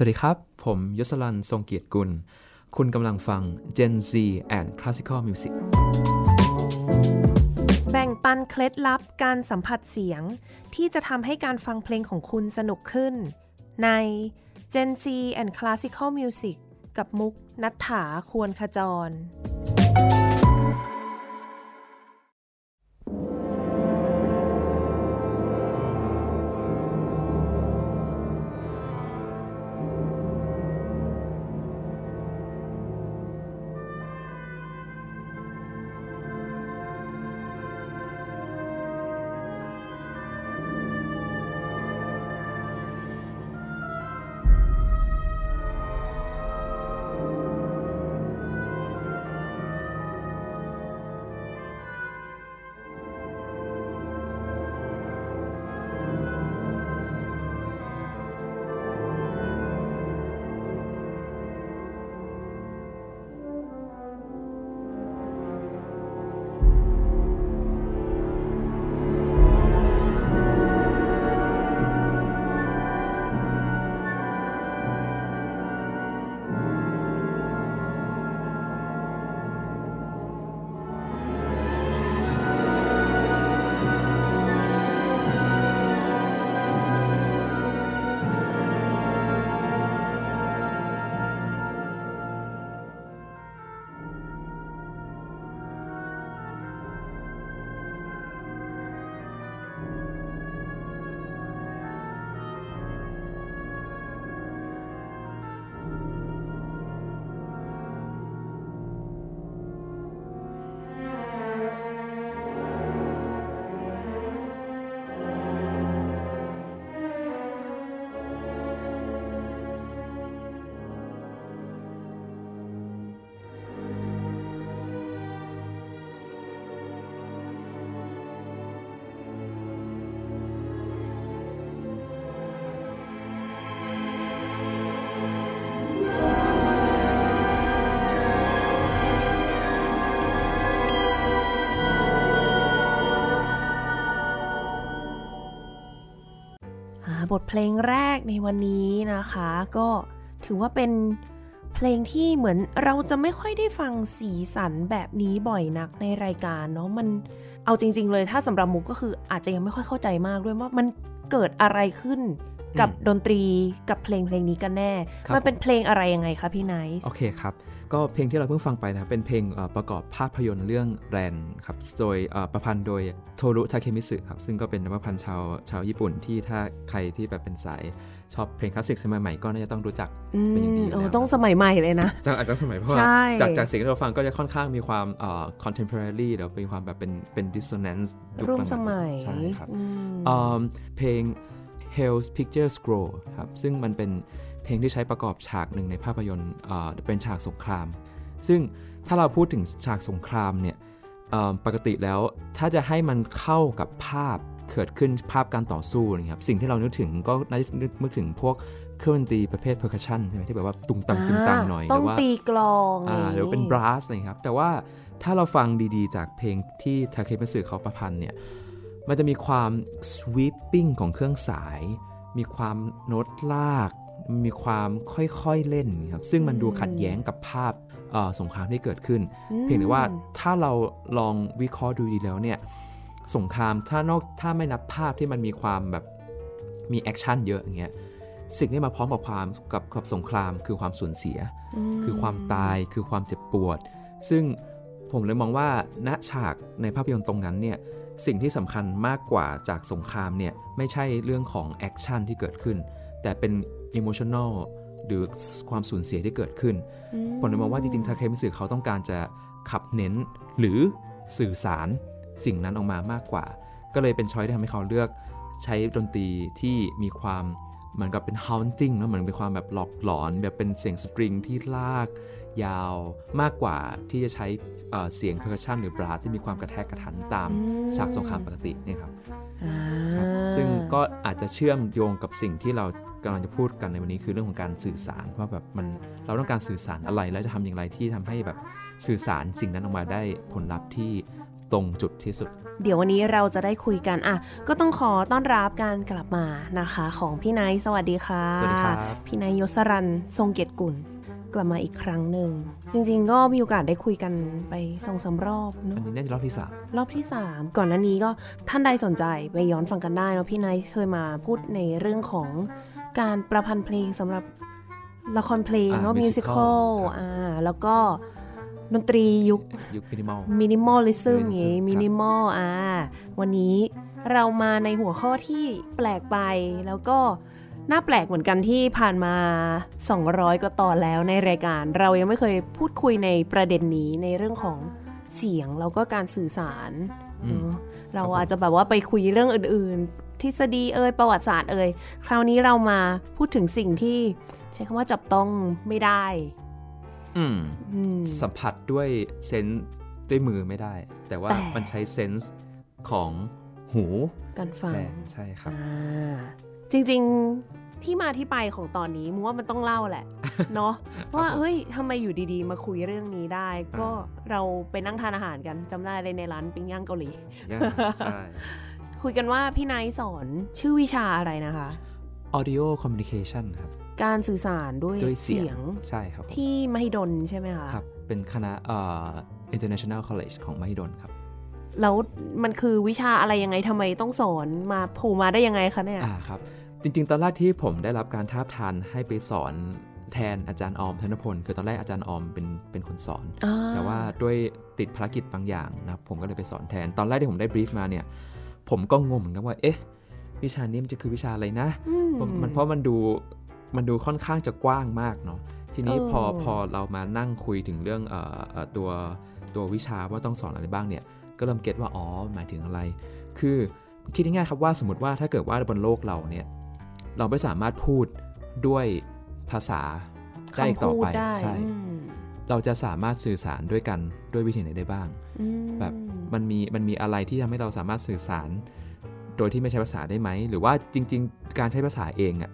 สวัสดีครับ ผมยศลันทรงเกียรติกุล คุณกำลังฟัง Gen Z and Classical Music แบ่งปันเคล็ดลับการสัมผัสเสียง ที่จะทำให้การฟังเพลงของคุณสนุกขึ้น ใน Gen Z and Classical Music กับมุกนัฐถาควรขจร บทเพลงแรกในวันนี้นะคะ ก็ถือว่าเป็นเพลงที่เหมือนเราจะไม่ค่อยได้ฟังสีสันแบบนี้บ่อยนักในรายการเนาะมันเอาจริง ๆ เลยถ้าสำหรับมุกก็คืออาจจะยังไม่ค่อยเข้าใจมากด้วยว่ามันเกิดอะไรขึ้นกับดนตรีกับเพลงเพลงนี้กันแน่ มันเป็นเพลงอะไรยังไงคะพี่ไนท์โอเคครับ ก็เพลงที่เราเพิ่งฟังไปนะเป็นเพลงประกอบภาพยนตร์เรื่องแรนครับโดยประพันธ์โดยโทรุทาเคมิสึครับซึ่งก็เป็นนักพันธ์ชาวชาวญี่ปุ่นที่ถ้าใครที่แบบเป็นสายชอบเพลงคลาสสิกสมัยใหม่ก็น่าจะต้องรู้จักเป็นอย่างดีแล้วต้องสมัยใหม่เลยนะอาจจะสมัยเพราะว่าจากจากเสียงที่เราฟังก็จะค่อนข้างมีความ contemporary หรือมีความแบบเป็นเป็น dissonance ร่วมสมัยใช่ครับเพลง Hell's Picture Scroll ครับซึ่งมันเป็น เพลงที่ใช้ประกอบฉากหนึ่งในภาพยนตร์เป็นฉากสงคราม ซึ่งถ้าเราพูดถึงฉากสงครามเนี่ยปกติแล้วถ้าจะให้มันเข้ากับภาพเกิดขึ้นภาพการต่อสู้นะครับสิ่งที่เรานึกถึงก็น่าจะนึกถึงพวกเครื่องดนตรีประเภท percussion ใช่ไหมที่แบบว่าตุงตังตุงตังหน่อยหรือว่าตีกลองหรือเป็น brass นะครับแต่ว่าถ้าเราฟังดีๆ จากเพลงที่ทาเคมิสึเขาประพันธ์เนี่ยมันจะมีความ sweeping ของเครื่องสาย มีความโน้ตลาก มีความค่อยๆเล่นครับซึ่งมันดูขัดแย้งกับภาพสงครามที่เกิดขึ้น เพียงแต่ว่าถ้าเราลองวิเคราะห์ดูดีแล้วเนี่ยสงครามถ้านอกถ้าไม่นับภาพที่มันมีความแบบมี action เยอะอย่างเงี้ยสิ่งที่มาพร้อมกับความกับกับสงครามคือความสูญเสีย คือความตายคือความเจ็บปวด ซึ่งผมเลยมองว่าณฉากในภาพยนตร์ตรงนั้นเนี่ยสิ่งที่สำคัญมากกว่าจากสงครามเนี่ยไม่ใช่เรื่องของ action ที่เกิดขึ้น แต่เป็น emotional หรือความสูญเสียที่เกิดขึ้นผมเลยมองว่าจริงๆทาเคมิสึเขาต้องการจะขับเน้นหรือสื่อสารสิ่งนั้นออกมามากกว่า ก็เลยเป็น choice ที่ทำให้เขาเลือกใช้ดนตรีที่มีความเหมือนกับเป็น haunting นะเหมือนเป็นความแบบหลอกหลอน แบบเป็นเสียง string ที่ลากยาวมากกว่าที่จะใช้เสียง percussion หรือ brass ที่มีความกระแทกกระทันตามฉากสงครามปกตินี่ครับ ซึ่งก็อาจจะเชื่อมโยงกับสิ่งที่เรากำลังจะพูดกันในวันนี้คือเรื่องของการสื่อสารว่าแบบมันเราต้องการสื่อสารอะไรแล้วจะทำอย่างไรที่ทำให้แบบสื่อสารสิ่งนั้นออกมาได้ผลลัพธ์ที่ตรงจุดที่สุด เดี๋ยววันนี้เราจะได้คุยกันอะก็ต้องขอต้อนรับการกลับมานะคะ ของพี่ไนท์สวัสดีค่ะสวัสดีครับพี่ไนท์ยศรันทรงเกียรติกุล กลับมาอีกครั้งหนึ่ง จริง ๆ ก็มีโอกาสได้คุยกันไปสองสามรอบเนออันนี้น่าจะรอบที่สามรอบที่ 3 ก่อนหน้านี้ก็ท่านใดสนใจไปย้อนฟังกันได้เนอะพี่ไนท์เคยมาพูดในเรื่องของการประพันธ์เพลงสำหรับละครเพลงอ่าเนาะมิวสิควล musical อ่าแล้วก็ดนตรียุคยุคมินิมอลมินิมอลลิซึม Minimalism อย่างงี้ครับมินิมอลอ่าวันนี้เรามาในหัวข้อที่แปลกไปแล้วก็ น่าแปลกเหมือนกันที่ผ่านมา 200 กว่าตอนแล้วในรายการ เรายังไม่เคยพูดคุยในประเด็นนี้ในเรื่องของเสียงแล้วก็การสื่อสารอืมเนอะเราอาจจะแบบว่าไปคุยเรื่องอื่น ๆ ทฤษฎีเอ่ยประวัติศาสตร์เอ่ยคราวนี้เรามาพูดถึงสิ่งที่ใช้คำว่าจับต้องไม่ได้อืมอืมสัมผัสด้วยเซนส์ด้วยมือไม่ได้ แต่ว่าแต่มันใช้เซนส์ของหูการฟังแทนใช่ครับอ่าจริง ๆ ที่มาที่ไปของตอนนี้มูว่ามันต้องเล่าแหละเนาะว่าเฮ้ยทำไมอยู่ดีๆ มาคุยเรื่องนี้ได้ ก็เราไปนั่งทานอาหารกันจำได้เลยในร้านปิ้งย่างเกาหลีย่าใช่คุยกันว่าพี่ไนท์สอนชื่อวิชาอะไรนะคะ audio communication ครับ การสื่อสารด้วยด้วยเสีเสียยงงใช่ครับผมที่มหิดลใช่ไหมคะครับ เป็นคณะเอ่อ international college ของมหิดลครับ แล้วมันคือวิชาอะไรยังไงทำไมต้องสอนมาโผล่มาได้ยังไงคะเนี่ยอ่าครับ จริงๆ ตอนแรกที่ผมได้รับการท้าบทานให้ไปสอนแทนอาจารย์ออมธนพลคือตอนแรกอาจารย์ออมเป็นเป็นคนสอนอ่แต่ว่าด้วยติดภารกิจบางอย่างนะครับผมก็เลยไปสอนแทน ตอนแรกที่ผมได้บรีฟมาเนี่ย ผมก็งงเหมือนกันว่า เอ๊ะ วิชานี้มันจะคือวิชาอะไรนะอืมผมมันเพราะมันดูมันดูค่อนข้างจะกว้างมากเนาะทีนี้เออพอพอเรามานั่งคุยถึงเรื่องเอ่อเอ่อตัวตัววิชาว่าต้องสอนอะไรบ้างเนี่ย ก็เริ่มเก็ตว่าอ๋อหมายถึงอะไร คือคิดง่ายๆครับว่าสมมติว่าถ้าเกิดว่าบนโลกเราเนี่ย เราไม่สามารถพูดด้วยภาษาได้อีกคำต่อพูดไปได้ใช่อืมเราจะสามารถสื่อสารด้วยกันด้วยวิธีไหนได้บ้างอืมแบบมันมีมันมีอะไรที่ทำให้เราสามารถสื่อสาร โดยที่ไม่ใช้ภาษาได้ไหม หรือว่าจริง ๆ การใช้ภาษาเองอะ่ะ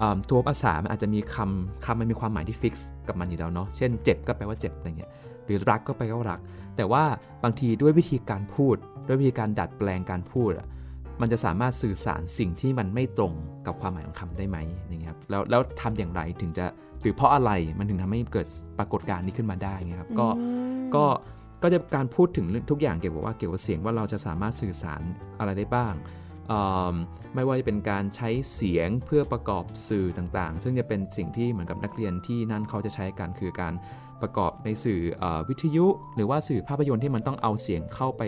อ่าตัวภาษามันอาจจะมีคำคำมันมีความหมายที่ฟิกซ์กับมันอยู่แล้วเนาะเช่นเจ็บก็แปลว่าเจ็บอะไรเงี้ยหรือรักก็แปลว่ารัก แต่ว่าบางทีด้วยวิธีการพูด ด้วยวิธีการดัดแปลงการพูดอะ มันจะสามารถสื่อสารสิ่งที่มันไม่ตรงกับความหมายของคำได้ไหมอย่างเงี้ยครับแล้วแล้วทำอย่างไรถึงจะหรือเพราะอะไรมันถึงทำให้เกิดปรากฏการณ์นี้ขึ้นมาได้เงี้ยครับก็อืมก็ก็จะการพูดถึงเรื่องทุกอย่างเกี่ยวกับว่าเกี่ยวกับเสียงว่าเราจะสามารถสื่อสารอะไรได้บ้างอืมไม่ว่าจะเป็นการใช้เสียงเพื่อประกอบสื่อต่างๆ ซึ่งจะเป็นสิ่งที่เหมือนกับนักเรียนที่นั่นเขาจะใช้กันคือการประกอบในสื่อเออวิทยุ หรือว่าสื่อภาพยนตร์ที่มันต้องเอาเสียงเข้าไป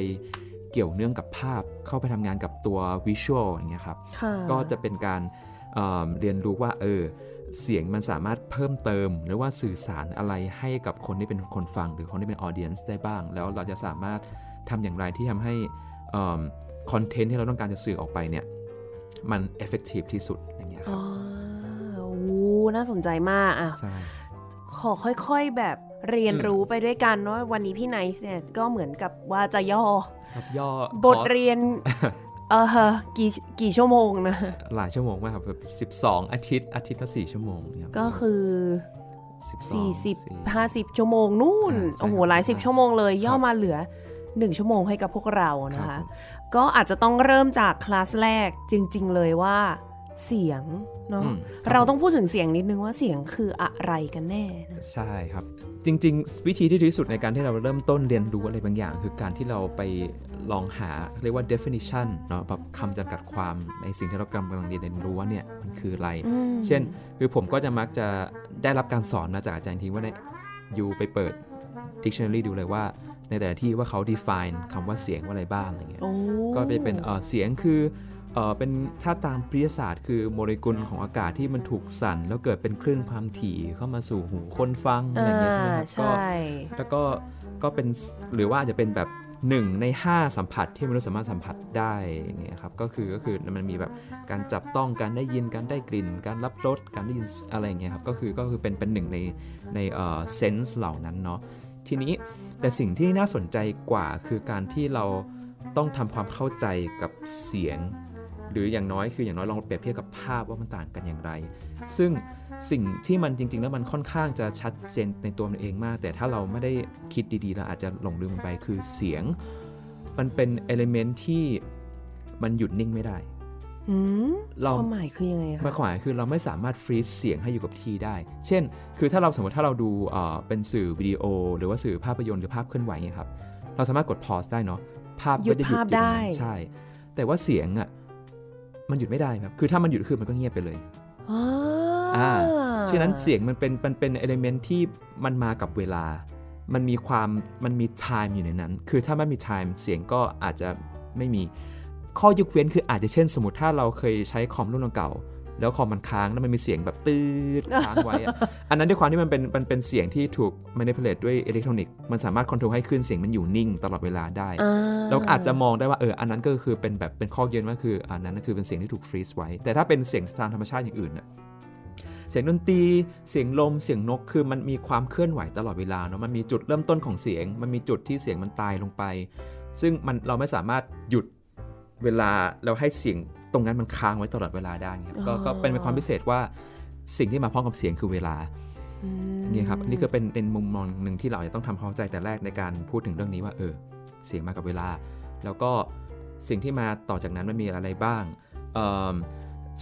เกี่ยวเนื่องกับภาพเข้าไปทำงานกับตัว visual อย่างเงี้ยครับค่ะก็จะเป็นการเอ่อเรียนรู้ว่าเออเสียงมันสามารถเพิ่มเติม หรือว่าสื่อสารอะไรให้กับคนที่เป็นคนฟัง หรือคนที่เป็น audience ได้บ้าง แล้วเราจะสามารถทำอย่างไรที่ทำให้ content ที่เราต้องการจะสื่อออกไปเนี่ยมัน effective ที่สุดอย่างเงี้ยคอ๋รับอโอ้น่าสนใจมากอะใช่ ขอค่อยๆแบบเรียนรู้ไปด้วยกันว่าวันนี้พี่ไนท์เนี่ยก็เหมือนกับว่าจะย่อครับย่อบทเรียนเออฮะกี่กี่ชั่วโมงนะ หลายชั่วโมงมากครับแบบ12อาทิตย์อาทิตย์ละ4ชั่วโมงเนี่ยครับก็คือ12 40 50ชั่วโมงนู่นอ่าใช่โอ้โหครับหลายสิบใช่ชั่วโมงเลยย่อครับมาเหลือ1ชั่วโมงให้กับพวกเรานะครัคะบผมก็อาจจะต้องเริ่มจากคลาสแรกจริง ๆ เลยว่า เสียงเนาะอืมครับเราต้องพูดถึงเสียงนิดนึงว่าเสียงคืออะไรกันแน่นะใช่ครับ จริง ๆ วิธีที่ดีที่สุดในการที่เราเริ่มต้นเรียนรู้อะไรบางอย่าง คือการที่เราไปลองหาเรียกว่า definition เนาะแบบคำจำกัดความในสิ่งที่เรากำลังเรียนรู้ว่าเนี่ยมันคืออะไรอืมเช่น คือผมก็จะมักจะได้รับการสอนมาจากอาจารย์ทีว่าเนี่ยยูไปเปิด dictionary ดูเลยว่าในแต่ละที่ว่าเขา define คำว่าเสียงว่าอะไรบ้างอะไรเงี้ยโอ้ก็ไปเป็นเอ่อเสียงคือ เออเป็นถ้าตามปริยศาสตร์คือโมเลกุลของอากาศที่มันถูกสั่น แล้วเกิดเป็นคลื่นความถี่เข้ามาสู่หูคนฟังอะไรอย่างเงี้ยใช่ไหมครับก็ใช่แล้วก็ก็เป็นหรือว่าอาจจะเป็นแบบหนึ่งใน 5 สัมผัสที่มนุษย์สามารถสัมผัสได้อย่างเงี้ยครับก็คือก็คือมันมีแบบการจับต้องการได้ยินการได้กลิ่น การรับรสการได้ยินอะไรอย่างเงี้ยครับก็คือก็คือเป็นเป็นหนึ่งในในเอ่อเซนส์เหล่านั้นเนาะทีนี้แต่สิ่งที่น่าสนใจกว่าคือการที่เราต้องทำความเข้าใจกับเสียง หรืออย่างน้อยคืออย่างน้อยลองเปรียบเทียบกับภาพว่ามันต่างกันอย่างไร ซึ่งสิ่งที่มันจริง ๆ แล้วมันค่อนข้างจะชัดเจนในตัวมันเองมาก แต่ถ้าเราไม่ได้คิดดีๆเราอาจจะหลงลืมมันไปคือเสียง มันเป็นเอลิเมนต์ที่มันหยุดนิ่งไม่ได้เราความหมายคือยังไงคะความหมายคือเราไม่สามารถฟรีซเสียงให้อยู่กับที่ได้ เช่น คือถ้าเราสมมติถ้าเราดูเป็นสื่อวิดีโอ หรือว่าสื่อภาพยนตร์หรือภาพเคลื่อนไหวเนี่ยครับ เราสามารถกด pause ได้เนาะภาพหยุดไม่ได้ภาพอยู่ตรงได้นั้นใช่ แต่ว่าเสียงอะ มันหยุดไม่ได้ครับ คือถ้ามันหยุดคือมันก็เงียบไปเลยอ่าอ่าฉะนั้นเสียงมันเป็นมันเป็นเอลิเมนที่มันมากับเวลา มันมีความมันมี time อยู่ในนั้น คือถ้าไม่มี time เสียงก็อาจจะไม่มีข้อยกเว้นคืออาจจะเช่น สมมติถ้าเราเคยใช้คอมรุ่นเก่า แล้วคอมมันค้างแล้วมันมีเสียงแบบตืดค้างไว้อะอันนั้นด้วยความที่มันเป็นมันเป็นเสียงที่ถูก manipulate ด้วยอิเล็กทรอนิกส์มันสามารถคอนโทรลให้คลื่นเสียงมันอยู่นิ่งตลอดเวลาได้อ่าเราอาจจะมองได้ว่าเอออันนั้นก็คือเป็นแบบเป็นข้อเย็นว่าคืออันนั้นก็คือเป็นเสียงที่ถูกฟรีซไว้ แต่ถ้าเป็นเสียงทางธรรมชาติอย่างอื่นน่ะเสียงดนตรี เสียงลม เสียงนก คือมันมีความเคลื่อนไหวตลอดเวลาเนาะ มันมีจุดเริ่มต้นของเสียง มันมีจุดที่เสียงมันตายลงไป ซึ่งมันเราไม่สามารถหยุดเวลาเราให้เสียง ตรงนั้นมันค้างไว้ตลอดเวลาได้เงี้ยก็ก็เป็นความพิเศษว่าสิ่งที่มาพร้อมกับเสียงคือเวลาอืมนี่ครับอันนี้ก็เป็นเป็นมุมมองหนึ่งที่เราจะต้องทำความเข้าใจแต่แรกในการพูดถึงเรื่องนี้ว่าเออเสียงมากับเวลา แล้วก็สิ่งที่มาต่อจากนั้นมันมีอะไรบ้างเอิ่ม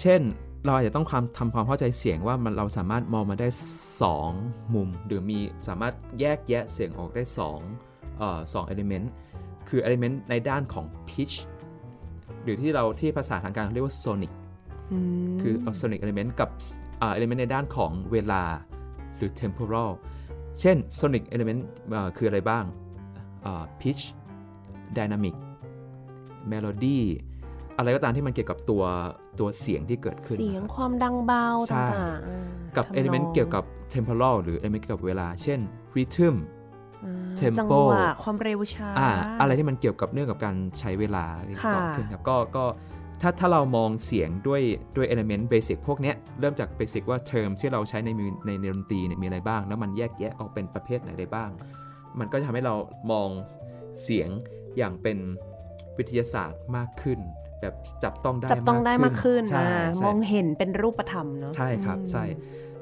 เช่นเราอาจจะต้องความทำความเข้าใจเสียงว่ามันเราสามารถมองมาได้ 2 มุม หรือมีสามารถแยกแยะเสียงออกได้2เอ่อสองเอลิเมนต์คือเอลิเมนต์ในด้านของ pitch หรือที่เราที่ภาษาทางการเรียกว่า sonic อืมคือ sonic element กับอ่า element ในด้านของเวลาหรือ temporal เช่น sonic element อ่าคืออะไรบ้างอ่า pitch dynamic melody อะไรก็ตามที่มันเกี่ยวกับตัวตัวเสียงที่เกิดขึ้น เสียงนะครับความดังเบาใช่ต่างๆอ่ากับทำนอง element เกี่ยวกับ temporal หรือ element เกี่ยวกับเวลา เช่น rhythm อ่า tempo จังหวะความเร็วช้าอ่าอะไรที่มันเกี่ยวกับเนื่องกับการใช้เวลาค่ะต่อขึ้นครับก็ก็ถ้าถ้าเรามองเสียงด้วยด้วย element basic พวกเนี้ยเริ่มจาก basic ว่า term ที่เราใช้ในมือในในดนตรีเนี่ยมีอะไรบ้าง แล้วมันแยกแยะออกเป็นประเภทไหนได้บ้าง มันก็จะทำให้เรามองเสียงอย่างเป็นวิทยาศาสตร์มากขึ้น แบบจับต้องได้จับต้องได้มากขึ้นใช่อ่าใช่มองเห็นเป็นรูปธรรมเนาะใช่ครับอืมใช่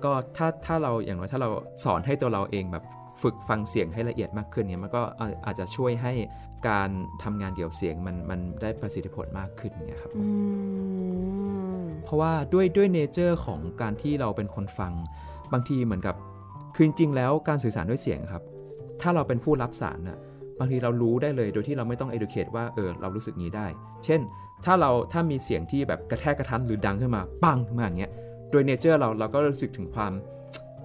ก็ถ้าถ้าเราอย่างน้อยถ้าเราสอนให้ตัวเราเองแบบ ฝึกฟังเสียงให้ละเอียดมากขึ้นเนี่ยมันก็อาอาจจะช่วยให้การทำงานเกี่ยวกับเสียงมันมันได้ประสิทธิผลมากขึ้นเนี่ยครับอืมเพราะว่าด้วยด้วยเนเจอร์ของการที่เราเป็นคนฟังบางทีเหมือนกับคือจริงๆแล้วการสื่อสารด้วยเสียงครับ ถ้าเราเป็นผู้รับสารน่ะบางทีเรารู้ได้เลยโดยที่เราไม่ต้อง educate ว่าเออเรารู้สึกนี้ได้ เช่น ถ้าเราถ้ามีเสียงที่แบบกระแทกกระทันหรือดังขึ้นมาปังขึ้นมาอย่างเงี้ยโดยเนเจอร์เราเราก็รู้สึกถึงความ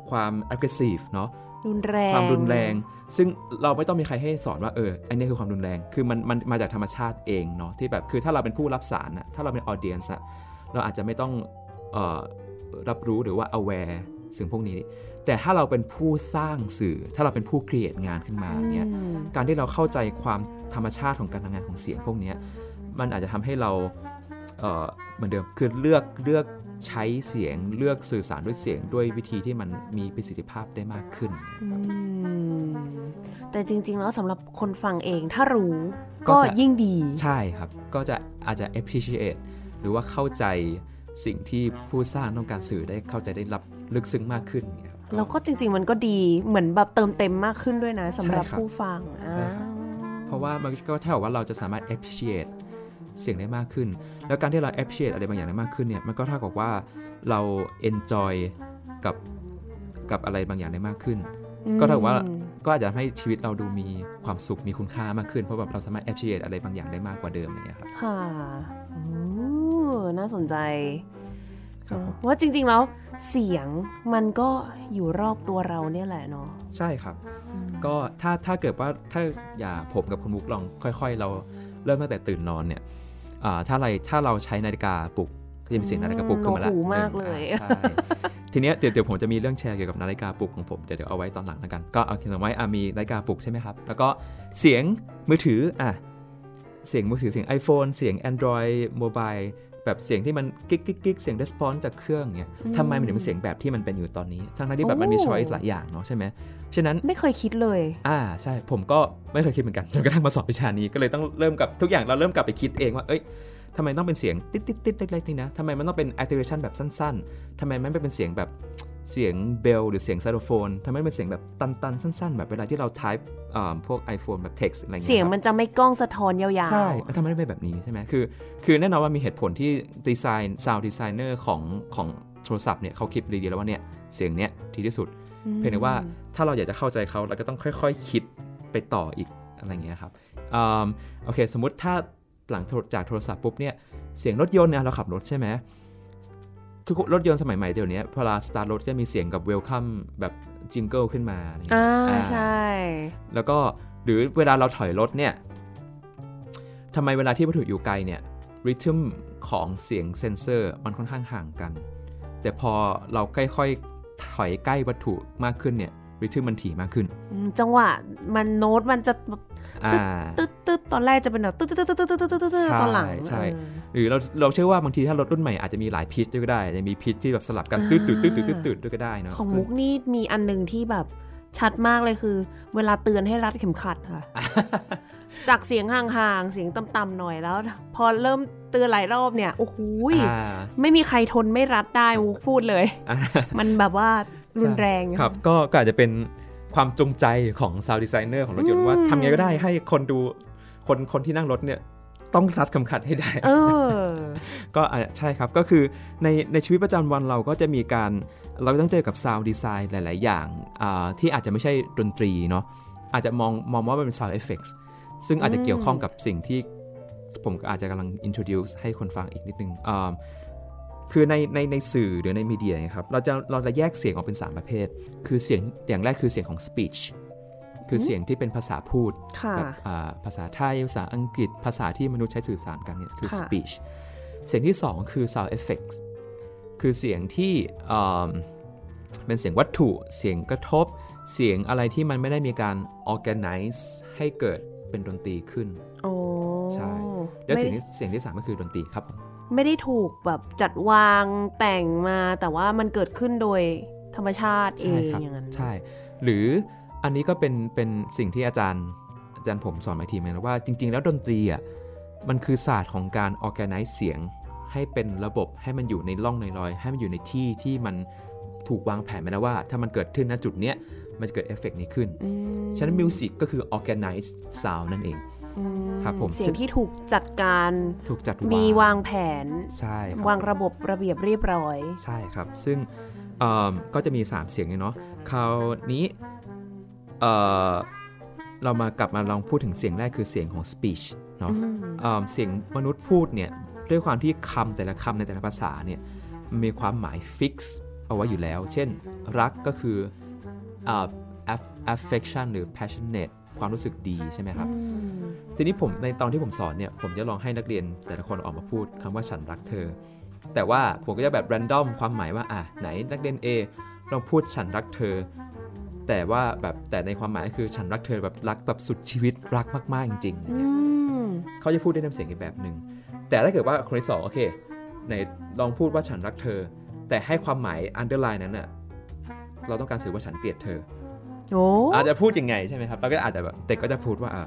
ความ aggressive เนาะ รุนแรงความรุนแรง ซึ่งเราไม่ต้องมีใครให้สอนว่าเอออันนี้คือความรุนแรงคือมันมันมาจากธรรมชาติเองเนาะที่แบบคือถ้าเราเป็นผู้รับสารนะถ้าเราเป็นออเดียนส์อะเราอาจจะไม่ต้องเอ่อรับรู้หรือว่า aware สิ่งพวกนี้ แต่ถ้าเราเป็นผู้สร้างสื่อ ถ้าเราเป็นผู้ครีเอทงานขึ้นมาเนี่ยอืมการที่เราเข้าใจความธรรมชาติของการทำงานของเสียงพวกเนี้ยมันอาจจะทำให้เราเอ่อเหมือนเดิมคือเลือกเลือก ใช้เสียงเลือกสื่อสารด้วยเสียงด้วยวิธีที่มันมีประสิทธิภาพได้มากขึ้นอืมแต่จริง ๆ แล้วสำหรับคนฟังเองถ้ารู้ก็ก็จะยิ่งดี ใช่ครับ ก็จะอาจจะ appreciate หรือว่าเข้าใจสิ่งที่ผู้สร้างต้องการสื่อได้เข้าใจได้รับลึกซึ้งมากขึ้นอย่างเงี้ยครับแล้วก็จริง ๆ มันก็ดีเหมือนแบบเติมเต็มมากขึ้นด้วยนะสำหรับใช่ครับผู้ฟังใช่ครับเพราะว่ามันก็เท่ากับว่าเราจะสามารถ appreciate เสียงได้มากขึ้น แล้วการที่เรา appreciate อะไรบางอย่างได้มากขึ้นเนี่ยมันก็เท่ากับว่าเรา enjoy กับกับอะไรบางอย่างได้มากขึ้นอืมก็เท่ากับว่าก็อาจจะทำให้ชีวิตเราดูมีความสุขมีคุณค่ามากขึ้น เพราะแบบเราสามารถ appreciate อะไรบางอย่างได้มากกว่าเดิมอย่างเงี้ยครับค่ะโอ้น่าสนใจครับผมว่าจริงๆแล้วเสียงมันก็อยู่รอบตัวเราเนี่ยแหละเนาะใช่ครับ ก็ถ้าถ้าเกิดว่าถ้าอย่าผมกับคุณมุกลองค่อย ๆ เราเริ่มตั้งแต่ตื่นนอนเนี่ยอ่า ถ้าอะไรถ้าเราใช้นาฬิกาปลุกก็จะมีเสียงนาฬิกาปลุกขึ้นมาแล้วหนวกหูมากเลยหนึ่งอ่าใช่ทีเนี้ยเดี๋ยวเดี๋ยวผมจะมีเรื่องแชร์เกี่ยวกับนาฬิกาปลุกของผม เดี๋ยวเดี๋ยวเอาไว้ตอนหลังแล้วกัน ก็เอาเขียนไว้อะมีนาฬิกาปลุกใช่ไหมครับ แล้วก็เสียงมือถืออะเสียงมือถือเสียง iPhone เสียง Android Mobile แบบเสียงที่มันกิ๊กกิ๊กกิ๊กเสียง response จากเครื่องเนี่ยทำไมมันถึงเป็นเสียงแบบที่มันเป็นอยู่ตอนนี้ ทั้งๆที่แบบมันมีโอ้ choice หลายอย่างเนาะใช่ไหมฉะนั้นไม่เคยคิดเลย อ่าใช่ผมก็ไม่เคยคิดเหมือนกันจนกระทั่งมาสอบวิชานี้ก็เลยต้องเริ่มกับทุกอย่างเราเริ่มกลับไปคิดเองว่าเอ้ยทำไมต้องเป็นเสียงติดติดติดเล็กๆนี่นะทำไมมันต้องเป็น activation แบบสั้น ๆทำไมมันไม่เป็นเสียงแบบ เสียงเบลหรือเสียงไซโลโฟนทำให้เป็นเสียงแบบตันๆ สั้นๆ แบบเวลาที่เรา type อ่าพวก iPhone แบบ text อะไรเงี้ยเสียงครับมันจะไม่ก้องสะท้อนยาวๆ ใช่มันทำให้ได้แบบนี้ใช่ไหมคือ คือแน่นอนว่ามีเหตุผลที่ดีไซน์ sound designer ของของโทรศัพท์เนี่ยเขาคิดดีๆแล้วว่าเนี่ยเสียงเนี้ยทีที่สุด เพียงแต่ว่าถ้าเราอยากจะเข้าใจเขาเราก็ต้องค่อยๆคิดไปต่ออีกอะไรเงี้ยครับอืมโอเค สมมุติถ้าหลังจากโทรศัพท์ปุ๊บเนี่ยเสียงรถยนต์เนี่ยเราขับรถใช่ไหม ทุกรถยนต์สมัยใหม่เดี๋ยวนี้เวลาสตาร์ทรถจะมีเสียงกับ welcome แบบ jingle ขึ้นมาอะไรเงี้ยอ่าอ่าใช่ แล้วก็หรือเวลาเราถอยรถเนี่ยทำไมเวลาที่วัตถุอยู่ไกลเนี่ย rhythm ของเสียงเซนเซอร์มันค่อนข้างห่างกัน แต่พอเราค่อยๆถอยใกล้วัตถุมากขึ้นเนี่ย rhythm มันถี่มากขึ้น จังหวะมันโน้ตมันจะตึ๊ดตึ๊ดตอนแรกจะเป็นแบบตึ๊ดตึ๊ดตึ๊ดตึ๊ดตึ๊ดตึ๊ดตึ๊ดตอนหลังใช่หรือเราเราเชื่อว่าบางทีถ้ารถรุ่นใหม่อาจจะมีหลายพิชด้ก็ได้จะมีพิชที่แบบสลับกันตึ๊ดตึ๊ดตึ๊ดตึ๊ดตึ๊ดด้วยก็ได้เนาะของมุกนี่มีอันหนึ่งที่แบบชัดมากเลยคือ เวลาเตือนให้รัดเข็มขัดค่ะ จากเสียงห่างๆ เสียงต่ำๆหน่อยแล้ว พอเริ่มเตือนหลายรอบเนี่ย โอ้โหไม่มีใครทนไม่รัดได้พูดเลย มันแบบว่า รุนแรงครับก็ก็อาจจะเป็นความจงใจของ sound designer ของรถยนต์ว่าทำไงก็ได้ให้คนดูคนคนที่นั่งรถเนี่ยต้องรัดคำขัดให้ได้เออก็อะใช่ครับก็คือในในชีวิตประจำวันเราก็จะมีการเราต้องเจอกับ sound design หลาย ๆ อย่างอ่าที่อาจจะไม่ใช่ดนตรีเนาะอาจจะมองมองว่ามันเป็น sound effects ซึ่งอาจจะเกี่ยวข้องกับสิ่งที่ผมอาจจะกำลัง introduce ให้คนฟังอีกนิดนึงอ่า คือในในในสื่อหรือในมีเดียนะครับเราจะเราจะแยกเสียงออกเป็น 3 ประเภท คือเสียงอย่างแรกคือเสียงของ speech คือเสียงที่เป็นภาษาพูดค่ะแบบอ่าภาษาไทย ภาษาอังกฤษ ภาษาที่มนุษย์ใช้สื่อสารกันเนี่ยคือค่ะ speech เสียงที่ 2 คือ sound effects คือเสียงที่อ่าเป็นเสียงวัตถุ เสียงกระทบ เสียงอะไรที่มันไม่ได้มีการ organize ให้เกิดเป็นดนตรีขึ้นโอ้ใช่ แล้วไม่เสียงที่เสียงที่ 3 ก็คือดนตรีครับผม ไม่ได้ถูกแบบจัดวางแต่งมา แต่ว่ามันเกิดขึ้นโดยธรรมชาติเอใช่งครับอย่างนั้นใช่ หรืออันนี้ก็เป็นเป็นสิ่งที่อาจารย์อาจารย์ผมสอนมาอีกทีเหมือนกันว่าจริง ๆ แล้วดนตรีอะมันคือศาสตร์ของการ organize เสียง ให้เป็นระบบให้มันอยู่ในร่องในรอย ให้มันอยู่ในที่ที่มันถูกวางแผนมาแล้วว่า ถ้ามันเกิดขึ้นณจุดเนี้ยมันจะเกิดเอฟเฟกต์นี้ขึ้นอืมฉะนั้น music ก็คือ organized sound นั่นเองอืม ครับผมเสียงที่ถูกจัดการถูกจัดมีวางแผนใช่ครับวางระบบระเบียบเรียบร้อย ใช่ครับ ซึ่งเอิ่มก็จะมี 3 เสียงเนี่ยเนาะคราวนี้เอ่อเรามากลับมาลองพูดถึงเสียงแรกคือเสียงของ speech เนาะอืมเอิ่มเสียงมนุษย์พูดเนี่ยด้วยความที่คำแต่ละคำในแต่ละภาษาเนี่ยมันมีความหมายฟิกซ์เอาไว้อยู่แล้ว เช่น รักก็คือเอ่อ aff- affection หรือ passionate ความรู้สึกดีใช่ไหมครับอืมทีนี้ผมในตอนที่ผมสอนเนี่ยผมจะลองให้นักเรียนแต่ละคนออกมาพูดคำว่าฉันรักเธอ แต่ว่าผมก็จะแบบ random ความหมายว่าอะไหนนักเรียน A ลองพูดฉันรักเธอ แต่ว่าแบบแต่ในความหมายก็คือฉันรักเธอแบบรักแบบสุดชีวิตรักมากๆจริงๆอย่างอืเงี้ยมเขาจะพูดด้วยน้ำเสียงอีกแบบหนึ่งแต่ถ้าเกิดว่าคนที่สองโอเคไหนลองพูดว่าฉันรักเธอ แต่ให้ความหมาย underline นั้นอะเราต้องการสื่อว่าฉันเกลียดเธอโอ้อาจจะพูดยังไงใช่ไหมครับเราก็อาจจะแบบเด็กก็จะพูดว่าอะ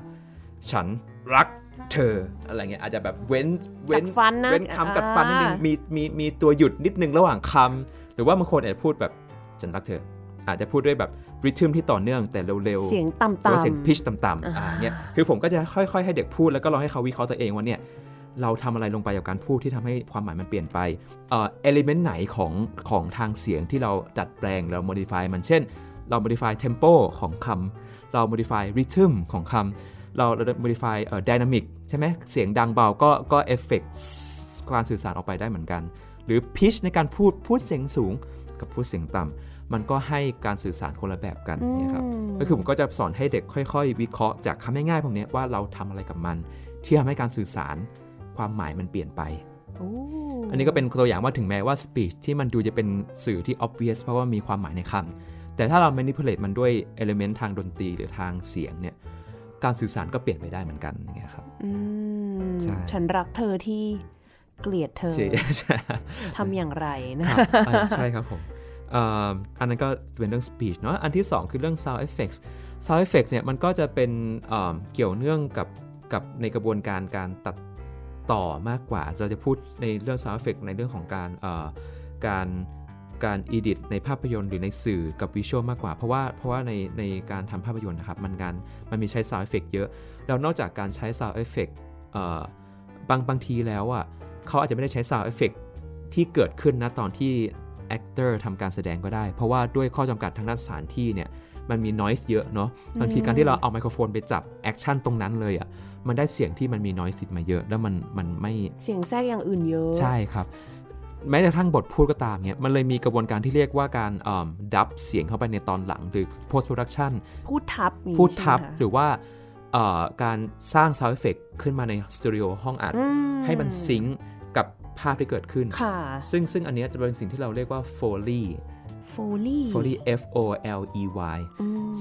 ฉันรักเธออะไรเงี้ยอาจจะแบบเว้นเว้กัดฟันนะเว้นคำกัดฟันนิดนึงอ่ามีมีมีตัวหยุดนิดนึงระหว่างคำหรือว่าบางคนอาจจะพูดแบบฉันรักเธอ อาจจะพูดด้วยแบบริทึมที่ต่อเนื่องแต่เร็วๆเสียงต่ำหรือว่าเสียงๆพิชต่ำๆอ่าเนี่ยคือผมก็จะค่อยๆ ให้เด็กพูดแล้วก็ลองให้เขาวิเคราะห์ตัวเองว่าเนี่ยเราทำอะไรลงไปกับการพูดที่ทำให้ความหมายมันเปลี่ยนไปเอ่อเอลิเมนต์ไหนของของทางเสียงที่เราดัดแปลงเรา modify มันเช่น เรา modify tempo ของคำเรา modify rhythm ของคำเรา modify เอ่อ dynamic ใช่ไหมเสียงดังเบาก็ก็ effect การสื่อสารออกไปได้เหมือนกัน หรือ pitch ในการพูดพูดเสียงสูงกับพูดเสียงต่ำมันก็ให้การสื่อสารคนละแบบกันเนี่ยครับก็คือผมก็จะสอนให้เด็กค่อย ๆ วิเคราะห์จากคำง่ายๆพวกเนี้ยว่าเราทำอะไรกับมัน ที่ทำให้การสื่อสารความหมายมันเปลี่ยนไปโอ้อันนี้ก็เป็นตัวอย่างว่าถึงแม้ว่า speech ที่มันดูจะเป็นสื่อที่ obvious เพราะว่ามีความหมายในคำ แต่ถ้าเรา manipulate มันด้วย element ทางดนตรีหรือทางเสียงเนี่ยการสื่อสารก็เปลี่ยนไปได้เหมือนกันอย่างเงี้ยครับอืมใช่ฉันรักเธอที่เกลียดเธอใช่ใช่ทำอย่างไรนะครับอ่าใช่ครับผมเอ่ออันนั้นก็เป็นเรื่อง speech เนาะอันที่ 2 คือเรื่อง sound effects sound effects เนี่ยมันก็จะเป็นเอ่อเกี่ยวเนื่องกับกับในกระบวนการการตัดต่อมากกว่า เราจะพูดในเรื่อง sound effect ในเรื่องของการเอ่อการ การอีดิตในภาพยนตร์หรือในสื่อกับวิชวลมากกว่า เพราะว่าเพราะว่าในในการทำภาพยนตร์นะครับมันการมันมีใช้ sound effect เยอะ แล้วนอกจากการใช้ sound effect เอ่อบางบางทีแล้วอะเขาอาจจะไม่ได้ใช้ sound effect ที่เกิดขึ้นนะตอนที่ actor ทำการแสดงก็ได้ เพราะว่าด้วยข้อจำกัดทางด้านสถานที่เนี่ยมันมี noise เยอะเนาะบางทีการที่เราเอาไมโครโฟนไปจับ action ตรงนั้นเลยอะมันได้เสียงที่มันมี noise ติดมาเยอะ แล้วมันมันไม่เสียงแทรกอย่างอื่นเยอะ ใช่ครับ แม้กระทั่งบทพูดก็ตามเนี่ยมันเลยมีกระบวนการที่เรียกว่าการ dub เสียงเข้าไปในตอนหลังหรือ post production พูดทับมีพูดทับใช่ไหมคะหรือว่าเอ่อการสร้าง sound effect ขึ้นมาในสตูดิโอห้องอัดอืมให้มัน sync กับภาพที่เกิดขึ้นค่ะซึ่งซึ่งอันเนี้ยจะเป็นสิ่งที่เราเรียกว่า foley foley foley f o l e y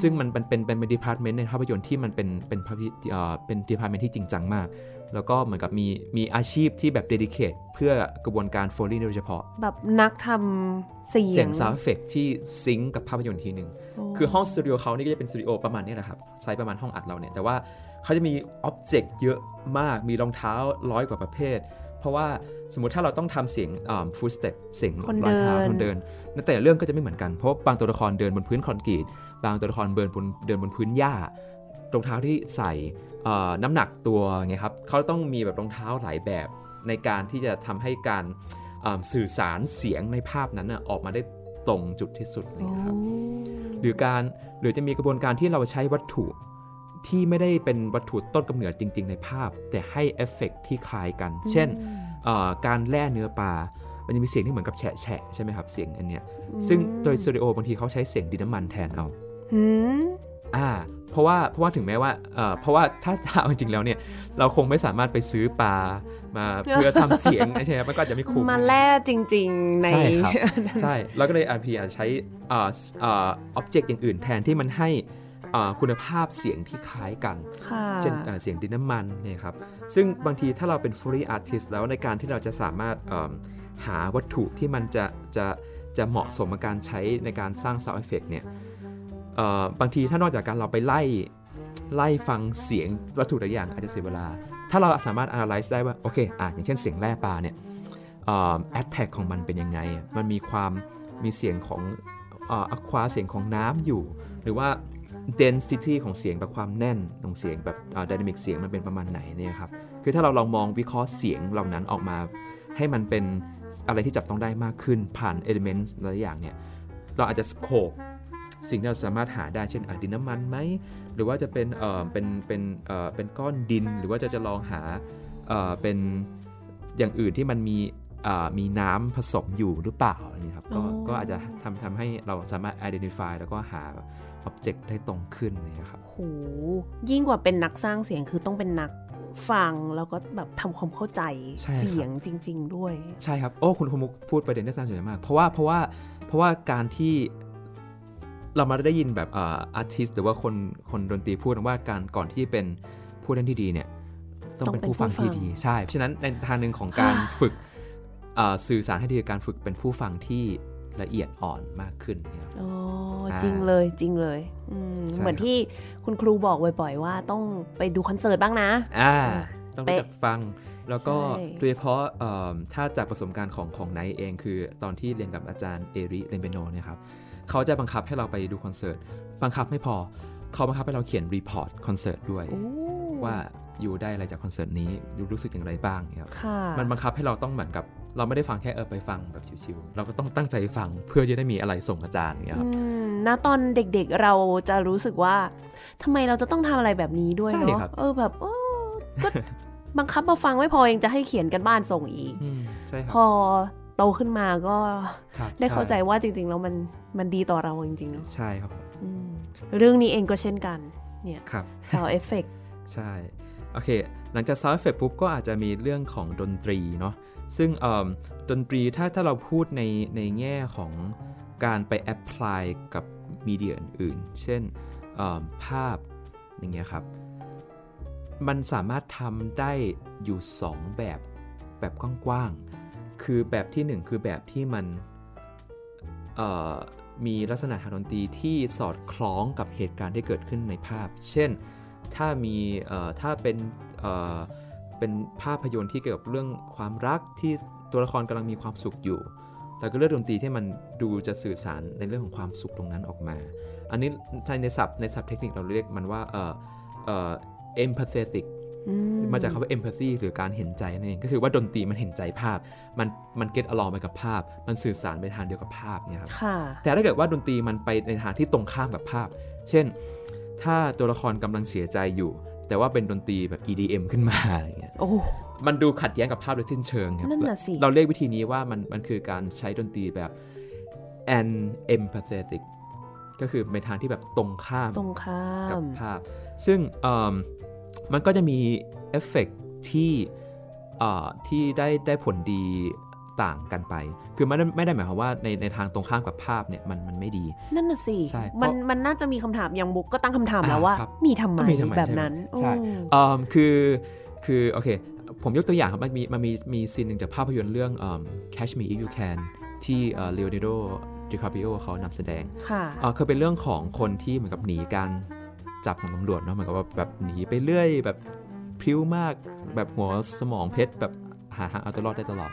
ซึ่งมันเป็นเป็นเป็น department ในภาพยนตร์ที่มันเป็นเป็นภาพยเอ่อเป็น department ที่จริงจังมาก แล้วก็เหมือนกับมีมีอาชีพที่แบบ dedicate เพื่อกระบวนการ foley โดยเฉพาะ แบบนักทำเสียงเสียง sound effect ที่ sync กับภาพยนตร์ทีหนึ่งโอ้คือห้องสตูดิโอเขานี่ก็จะเป็นสตูดิโอประมาณเนี้ยนะครับไซส์ประมาณห้องอัดเราเนี่ยแต่ว่าเขาจะมี object เยอะมากมีรองเท้าร้อยกว่าประเภท เพราะว่าสมมติถ้าเราต้องทำเสียง footstep เสียงคนรอยเท้าเดินคนเดินในแต่ละเรื่องก็จะไม่เหมือนกันเพราะบางตัวละครเดินบนพื้นคอนกรีตบางตัวละครเดินบนเดินบนพื้นหญ้า รองเท้าที่ใส่เอ่อน้ำหนักตัวไงครับเขาต้องมีแบบรองเท้าหลายแบบในการที่จะทำให้การอ่าสื่อสารเสียงในภาพนั้นนะออกมาได้ตรงจุดที่สุดเลยครับหรือการหรือจะมีกระบวนการที่เราใช้วัตถุที่ไม่ได้เป็นวัตถุต้นกำเนิดจริง ๆ ในภาพ แต่ให้เอฟเฟกต์ที่คล้ายกัน เช่นเอ่อการแล่เนื้อปลามันจะมีเสียงที่เหมือนกับแฉะแฉะใช่ไหมครับเสียงอันเนี้ยซึ่งโดยสตูดิโอบางทีเขาใช้เสียงดินน้ำมันแทนเอาหืมอ่า เพราะว่าเพราะว่าถึงแม้ว่าเอ่อเพราะว่าถ้าถ้าเอาจริงๆแล้วเนี่ยเราคงไม่สามารถไปซื้อปลามาเพื่อทำเสียงใช่ไหมมันก็อาจจะไม่คุ้มมาแล่จริง ๆ ในใช่ครับใช่แล้วก็เลยอาพีอาจจะใช้อ่าอ่าอ็อบเจกต์อย่างอื่นแทนที่มันให้อ่าคุณภาพเสียงที่คล้ายกันค่ะเช่นอ่าเสียงดินน้ำมันเนี่ยครับ ซึ่งบางทีถ้าเราเป็น free artist แล้วในการที่เราจะสามารถเอิ่มหาวัตถุที่มันจะจะจะเหมาะสมกับการใช้ในการสร้าง sound effect เนี่ยเอ่อ บางทีถ้านอกจากการเราไปไล่ไล่ฟังเสียงวัตถุแต่ละอย่างอาจจะเสียเวลา ถ้าเราสามารถ analyze ได้ว่า โอเคอะอย่างเช่นเสียงแร่ปลาเนี่ยเอ่อ attack ของมันเป็นยังไง มันมีความมีเสียงของอ่อ aqua เสียงของน้ำอยู่ หรือว่า density ของเสียงแบบความแน่นของเสียงแบบ dynamic เสียงมันเป็นประมาณไหนเนี่ยครับ คือถ้าเราลองมองวิเคราะห์เสียงเหล่านั้นออกมา ให้มันเป็นอะไรที่จับต้องได้มากขึ้นผ่าน elements หลายอย่างเนี่ย เราอาจจะสโคป สิ่งที่เราสามารถหาได้เช่นอะดินน้ำมันไหมหรือว่าจะเป็นเอ่อเป็นเป็นเอ่อเป็นก้อนดิน หรือว่าจะจะลองหาเอ่อเป็นอย่างอื่นที่มันมีอ่ามีน้ำผสมอยู่หรือเปล่าอันนี้ครับก็อ๋อก็อาจจะทำทำให้เราสามารถ identify แล้วก็หา object ได้ตรงขึ้นเนะครับโหยิ่งกว่าเป็นนักสร้างเสียงคือต้องเป็นนักฟังแล้วก็แบบทำความเข้าใจใช่ครับเสียงจริง ๆ ด้วย ใช่ครับ โอ้คุณคุณมุกพูดประเด็นได้น่าสนใจมาก เพราะว่าเพราะว่าเพราะว่าการที่ เรามาได้ยินแบบอ่าอาร์ติสหรือว่าคนคนดนตรีพูดว่าการก่อนที่เป็นผู้เล่นที่ดีเนี่ยต้องเป็นผู้ฟังที่ดีใช่เพราะฉะนั้นในทางหนึ่งของการฝึกอ่าสื่อสารให้ดีคือการฝึกเป็นผู้ฟังที่ละเอียดอ่อนมากขึ้นเนี่ยครับอ๋ออ่าจริงเลยจริงเลยอืมใช่เหมือนครับที่คุณครูบอกบ่อยๆว่าต้องไปดูคอนเสิร์ตบ้างนะอ่าอ่าต้องรู้จักฟังแล้วก็ใช่โดยเฉพาะเอิ่มถ้าจากประสบการณ์ของของไนท์เองคือตอนที่เรียนกับอาจารย์เอริเรนเบโนเนี่ยครับ เขาจะบังคับให้เราไปดูคอนเสิร์ตบังคับไม่พอเขาบังคับให้เราเขียน report คอนเสิร์ตด้วยโอ้ว่าอยู่ได้อะไรจากคอนเสิร์ตนี้อยู่รู้สึกอย่างไรบ้างเนี่ยครับค่ะมันบังคับให้เราต้องเหมือนกับ เราไม่ได้ฟังแค่เออไปฟังแบบชิวๆเราก็ต้องตั้งใจฟังเพื่อจะได้มีอะไรส่งอาจารย์เนี่ยครับอืมณตอนเด็กๆเราจะรู้สึกว่าทำไมเราจะต้องทำอะไรแบบนี้ด้วยใช่เนาะครับเออแบบเออก็บังคับมาฟังไม่พอยังจะให้เขียนกันบ้านส่งอีกอืมใช่คพรับอโตขึ้นมาก็ครับได้เข้าใจช่ว่าจริง ๆ แล้วมันมันดีต่อเราจริงๆเนาะใช่ครับอืมเรื่องนี้เองก็เช่นกันเนี่ยครับ sound effect ใช่ โอเค หลังจาก sound effect ปุ๊บก็อาจจะมีเรื่องของดนตรีเนาะซึ่งเอิ่มดนตรีถ้าถ้าเราพูดในในแง่ของการไป apply กับมีเดียอื่นๆ เช่นเอิ่มภาพอย่างเงี้ยครับ มันสามารถทำได้อยู่ 2 แบบแบบกว้างๆ คือแบบที่ 1 คือแบบที่มันมีลักษณะทางดนตรีที่สอดคล้องกับเหตุการณ์ที่เกิดขึ้นในภาพ เช่น ถ้ามีถ้าเป็นเป็นภาพยนตร์ที่เกี่ยวกับเรื่องความรักที่ตัวละครกำลังมีความสุขอยู่เราก็เลือกดนตรีที่มันดูจะสื่อสารในเรื่องของความสุขตรงนั้นออกมา อันนี้ในศัพท์ในศัพท์เทคนิคเราเรียกมันว่าเอ่อเอ่อ empathetic มาจากคำว่า empathy หรือการเห็นใจนั่นเอง ก็คือว่าดนตรีมันเห็นใจภาพ มันมัน get along ไปกับภาพ มันสื่อสารไปทางเดียวกับภาพเนี่ยครับค่ะแต่ถ้าเกิดว่าดนตรีมันไปในทางที่ตรงข้ามกับภาพ เช่น ถ้าตัวละครกำลังเสียใจอยู่ แต่ว่าเป็นดนตรีแบบ EDM ขึ้นมาอะไรเงี้ยโอ้มันดูขัดแย้งกับภาพโดยสิ้นเชิงครับนั่นน่ะสิเราเรียกวิธีนี้ว่ามันมันคือการใช้ดนตรีแบบ an empathetic ก็คือในทางที่แบบตรงข้ามตรงข้ากับมภาพ ซึ่งเอิ่ มันก็จะมีเอฟเฟกต์ที่เอ่อที่ได้ได้ผลดีต่างกันไป คือไม่ได้ไม่ได้หมายความว่าในในทางตรงข้ามกับภาพเนี่ยมันมันไม่ดี นั่นน่ะสิใช่มันเพราะมันน่าจะมีคำถามอย่างบุ๊กก็ตั้งคำถามอ่าแล้วว่าครับมีทำไมมีทำไมแบบใช่ไหมนั้นใช่อืมเอิ่มคือคือโอเคผมยกตัวอย่างครับมันมีมันมีมี scene หนึ่งจากภาพยนตร์เรื่องเอิ่ม Catch Me If You Can ที่เลโอนาร์โดดิคาปริโอเขานำแสดงค่ะเอ่อคือเป็นเรื่องของคนที่เหมือนกับหนีการ จับของตำรวจเนาะเหมือนกับว่าแบบหนีไปเรื่อยแบบพริ้วมากแบบหัวสมองเพชรแบบหาทางเอาตัวรอดได้ตลอด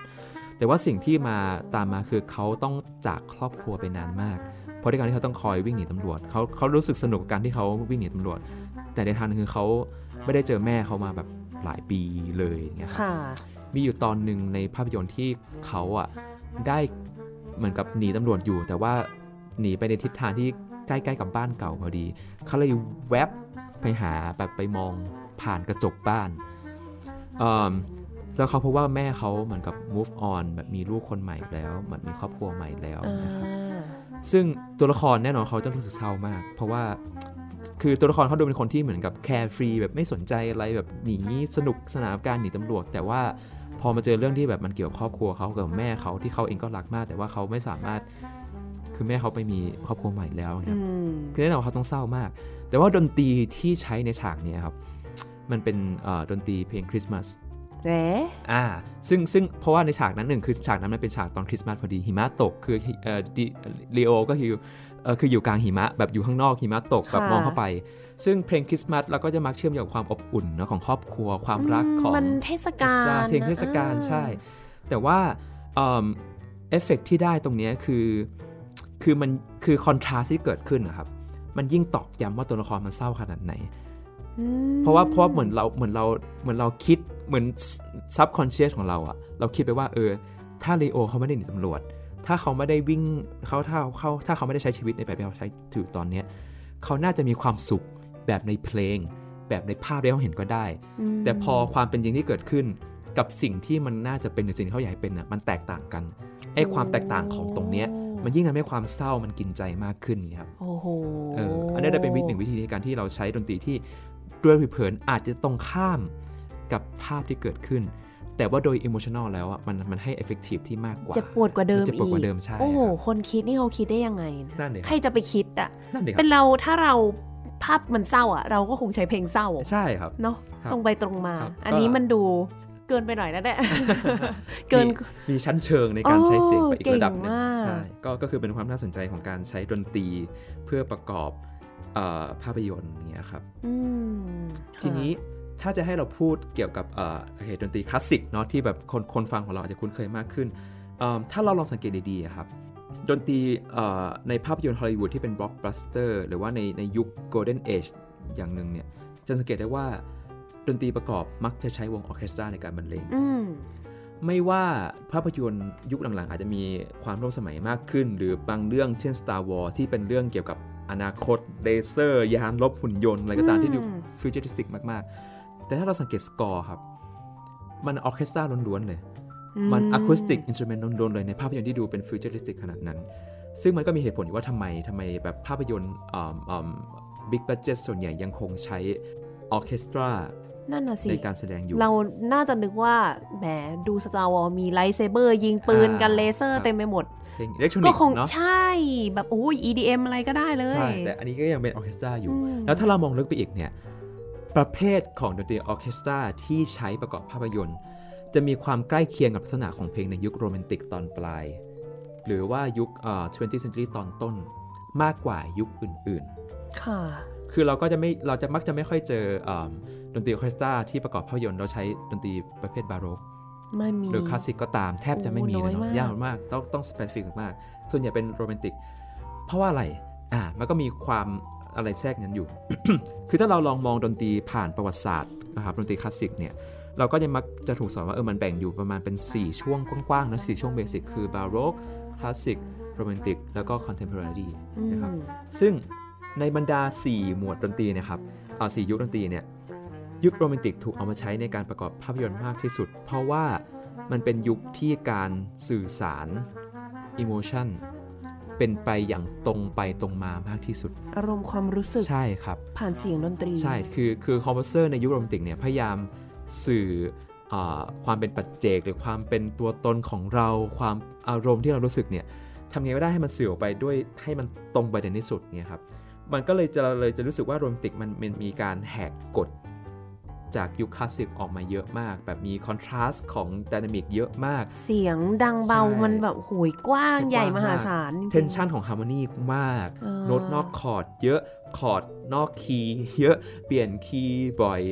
แต่ว่าสิ่งที่มาตามมาคือเขาต้องจากครอบครัวไปนานมาก เพราะในการที่เขาต้องคอยวิ่งหนีตำรวจเขาเขารู้สึกสนุกกับการที่เขาวิ่งหนีตำรวจ แต่ในทางหนึงคือเขาไม่ได้เจอแม่เขามาแบบหลายปีเลยอย่างเงี้ยครับค่ะมีอยู่ตอนหนึ่งในภาพยนตร์ที่เขาอะได้เหมือนกับหนีตำรวจอยู่ แต่ว่าหนีไปในทิศทางที่ ใกล้ๆกับบ้านเก่าพอดี เขาเลยแวบไปหาแบบไปมองผ่านกระจกบ้านเอิ่มแล้วเขาพบว่าแม่เขาเหมือนกับ move on แบบมีลูกคนใหม่แล้วเหมือนมีครอบครัวใหม่แล้วอ่นะครับาซึ่งตัวละครแน่นอนเขาจะรู้สึกเศร้ามาก เพราะว่าคือตัวละครเขาดูเป็นคนที่เหมือนกับแคร์ฟรีแบบไม่สนใจอะไรแบบหนีสนุกสนานกับการหนีตำรวจ แต่ว่าพอมาเจอเรื่องที่แบบมันเกี่ยวกับครอบครัวเขากับแม่เขาที่เขาเองก็รักมาก แต่ว่าเขาไม่สามารถ คือแม่เขาไปมีครอบครัวใหม่แล้วครับอืมคือแน่นอนว่าเขาต้องเศร้ามาก แต่ว่าดนตรีที่ใช้ในฉากเนี้ยครับ มันเป็นเอ่อดนตรีเพลงคริสต์มาสเอ๊ะอ่า ซึ่งซึ่งเพราะว่าในฉากนั้นหนึ่งคือฉากนั้นมันเป็นฉากตอนคริสต์มาสพอดีหิมะตก คือเอ่อลีโอก็คือเอ่อคืออยู่กลางหิมะแบบอยู่ข้างนอกหิมะตกแบบมองเข้าไป ซึ่งเพลงคริสต์มาสเราก็จะมักเชื่อมโยงกับความอบอุ่นเนอะของครอบครัวความรักของมันเทศกาลจ้าเพลงเทศกาลอ่าใช่ แต่ว่าเอิ่มเอฟเฟกต์ที่ได้ตรงเนี้ยคือ คือมันคือ contrast ที่เกิดขึ้นนะครับ มันยิ่งตอกย้ำว่าตัวละครมันเศร้าขนาดไหนอืมเพราะว่าเพราะว่าเหมือนเราเหมือนเราเหมือนเราคิดเหมือน subconscious ของเราอะเราคิดไปว่าเออ ถ้าเลโอเขาไม่ได้หนีตำรวจ ถ้าเขาไม่ได้วิ่งเขาถ้าเขาถ้าเขาไม่ได้ใช้ชีวิตในแบบที่เขาใช้ถือตอนเนี้ยเขาน่าจะมีความสุขแบบในเพลง แบบในภาพที่เขาเห็นก็ได้มแต่พอความเป็นจริงที่เกิดขึ้น กับสิ่งที่มันน่าจะเป็นหรือสิ่งที่เขาอยากให้เป็นน่ะมันแตกต่างกันไอ้ความแตกต่างของตรงเนี้ย มันยิ่งทำให้ความเศร้ามันกินใจมากขึ้นครับโอ้โหเอออันนี้จะเป็นวิธีหนึ่งวิธีในการที่เราใช้ดนตรีที่ด้วยผิวเผินอาจจะตรงข้ามกับภาพที่เกิดขึ้น แต่ว่าโดยอิโมชัน a ลแล้วอะมันมันให้ effective ที่มากกว่าเจ็บปวดกว่าเดิมเจ็บปวดกว่าอีเดิมใช่โอ้โหครับคนคิดนี่เขาคิดได้ยังไงนะนั่นเลยครับใครจะไปคิดอะนั่นเลยครับเป็นเราถ้าเราภาพมันเศร้าอะเราก็คงใช้เพลงเศร้าใช่ครับเนาะครับตรงไปตรงมาครับอันนี้ก็มันดู เกินไปหน่อยแล้วแหละเกินมีมีชั้นเชิงในการใช้เสียงไปอีกโอ้ระดับหนึ่งเก่งมากใช่ก็ก็คือเป็นความน่าสนใจของการใช้ดนตรีเพื่อประกอบเอ่อภาพยนตร์อย่างเงี้ยครับอืมค่ะทีนี้ถ้าจะให้เราพูดเกี่ยวกับเอ่อโอเคดนตรีคลาสสิกเนาะที่แบบคนคนฟังของเราอาจจะคุ้นเคยมากขึ้นเอิ่มถ้าเราลองสังเกตดีๆอะครับ ดนตรีเอ่อในภาพยนตร์ฮอลลีวูดที่เป็นบล็อกบัสเตอร์หรือว่าในในยุค golden age อย่างหนึ่งเนี่ยจะสังเกตได้ว่า ดนตรีประกอบมักจะใช้วงออร์เคสตราในการบรรเลงอืมไม่ว่าภาพยนตร์ยุคหลังๆ อาจจะมีความร่วมสมัยมากขึ้น หรือบางเรื่องเช่น Star Wars ที่เป็นเรื่องเกี่ยวกับอนาคตเลเซอร์ ยานรบหุ่นยนต์อะไรก็ตามที่ดูอืม futuristic มากๆ แต่ถ้าเราสังเกตสกอร์ครับ มันออร์เคสตราล้วนๆเลย มัน acoustic instrument ล้วนๆเลยในภาพยนตร์ที่ดูเป็น futuristic ขนาดนั้น ซึ่งมันก็มีเหตุผลอยู่ว่าทำไมทำไมแบบภาพยนตร์บิ๊กบั d เจ็ตส่วนใหญ่ยังคงใช้ออร์เคสตรา นั่นน่ะสิในการแสดงอยู่ เราน่าจะนึกว่าแหมดู Star Wars มี lightsaber ยิงปืนกันอ่าเลเซอร์ครับเต็มไปหมดเพลงอิเล็กทรอนิกส์ก็คงเนาะใช่แบบโอ้ย EDM อะไรก็ได้เลยใช่แต่อันนี้ก็ยังเป็นออร์เคสตราอยู่อืมแล้วถ้าเรามองลึกไปอีกเนี่ย ประเภทของดนตรีออร์เคสตราที่ใช้ประกอบภาพยนตร์ จะมีความใกล้เคียงกับลักษณะของเพลงในยุคโรแมนติกตอนปลาย หรือว่ายุคเอ่อ 20th century ตอนต้น มากกว่ายุคอื่นค่ะๆ คือเราก็จะไม่เราจะมักจะไม่ค่อยเจอเอิ่มดนตรีออร์เคสตราที่ประกอบภาพยนตร์เราใช้ดนตรีประเภทบาโรกไม่มีหรือคลาสสิกก็ตามแทบจะไม่มีเลยโอ้น้อยเนาะมากยากมากต้องต้อง specific มาก ส่วนใหญ่เป็นโรแมนติก เพราะว่าอะไรอ่ามันก็มีความอะไรแทรกนั้นอยู่ คือถ้าเราลองมองดนตรีผ่านประวัติศาสตร์นะครับดนตรีคลาสสิกเนี่ยเราก็จะมักจะถูกสอนว่าเออมันแบ่งอยู่ประมาณเป็น 4 ช่วงกว้างๆนะช่วง basic คือบาโรกคลาสสิกโรแมนติกแล้วก็ contemporary นะครับอืมซึ่ง ในบรรดา 4 หมวดดนตรีนะครับอ่ายุคดนตรีเนี่ยยุคโรแมนติกถูกเอามาใช้ในการประกอบภาพยนตร์มากที่สุด เพราะว่ามันเป็นยุคที่การสื่อสาร emotion เป็นไปอย่างตรงไปตรงมามากที่สุด อารมณ์ความรู้สึกใช่ครับ ผ่านเสียงดนตรี ใช่คือคือ composer ในยุคโรแมนติกเนี่ยพยายามสื่ออ่าความเป็นปัจเจก หรือความเป็นตัวตนของเราความอารมณ์ที่เรารู้สึกเนี่ยทำไงก็ได้ให้มันสื่อออกไปด้วยให้มันตรงประเด็นที่สุดเนี่ยครับ มันก็เลยจะเลยจะรู้สึกว่าโรแมนติกมันมันมีการแหกกฎจากยุคคลาสสิกออกมาเยอะมาก แบบมี contrast ของ dynamic เยอะมาก เสียงดังเบาใช่มันแบบโหยกว้างเสียงกว้างใหญ่มหามากจริงๆเทนชันของ harmony มากเออโน้ตนอกคอร์ดเยอะคอร์ดนอกคีย์เยอะเปลี่ยนคีย์บ่อย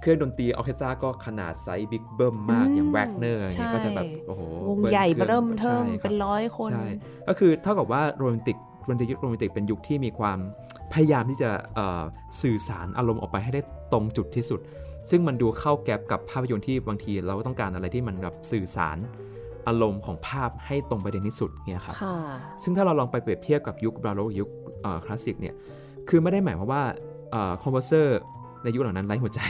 เครื่องดนตรีออร์เคสตราก็ขนาดไซส์บิ๊กเบิ้มมากอย่างแวกเนอร์อย่างเงี้ยก็จะแบบโอ้โหวงบิ้ลใหญ่คองเริ่มเทิมใช่ครับเป็นร้อยคนใช่ก็คือเท่ากับว่าโรแมนติกดนตรียุคโรแมนติกเป็นยุคที่มีความ พยายามที่จะเอ่อสื่อสารอารมณ์ออกไปให้ได้ตรงจุดที่สุด ซึ่งมันดูเข้า gap กับภาพยนตร์ที่บางทีเราก็ต้องการอะไรที่มันแบบสื่อสารอารมณ์ของภาพให้ตรงประเด็นที่สุดเนี่ยครับค่ะซึ่งถ้าเราลองไปเปรียบเทียบกับยุคบาโรกยุคเอ่อคลาสสิกเนี่ยคือไม่ได้หมายความว่า composer ในยุคเหล่านั้นไร้หัวใจ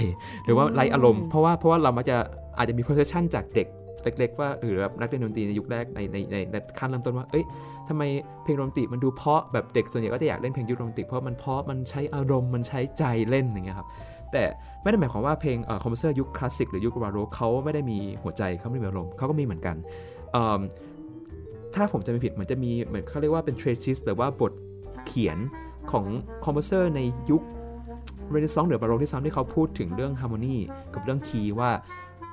หรือว่าไร้อารมณ์เพราะว่าเพราะว่าเรามักจะอาจจะมี perception จากเด็ก เล็ก ๆ ว่าหรือแบบนักเรียนดนตรีในยุคแรกในในในขั้นเริ่มต้นว่า เอ้ยทำไมเพลงโรแมนติกมันดูเพราะแบบเด็กส่วนใหญ่ก็จะอยากเล่นเพลงยุคโรแมนติกเพราะมันเพราะมันใช้อารมณ์มันใช้ใจเล่นอย่างเงี้ยครับแต่ไม่ได้หมายความว่าเพลง composer ยุคคลาสสิกหรือยุคบาโรกเขาไม่ได้มีหัวใจเขาไม่ได้มีอารมณ์เขาก็มีเหมือนกันถ้าผมจำไม่ผิดเหมือนจะมีเหมือนเขาเรียกว่าเป็น treatise หรือว่าบทเขียนของ composer ในยุคเรเนซองส์หรือบาโรกด้วยซ้ำที่เขาพูดถึงเรื่อง harmony กับเรื่องคีย์ว่า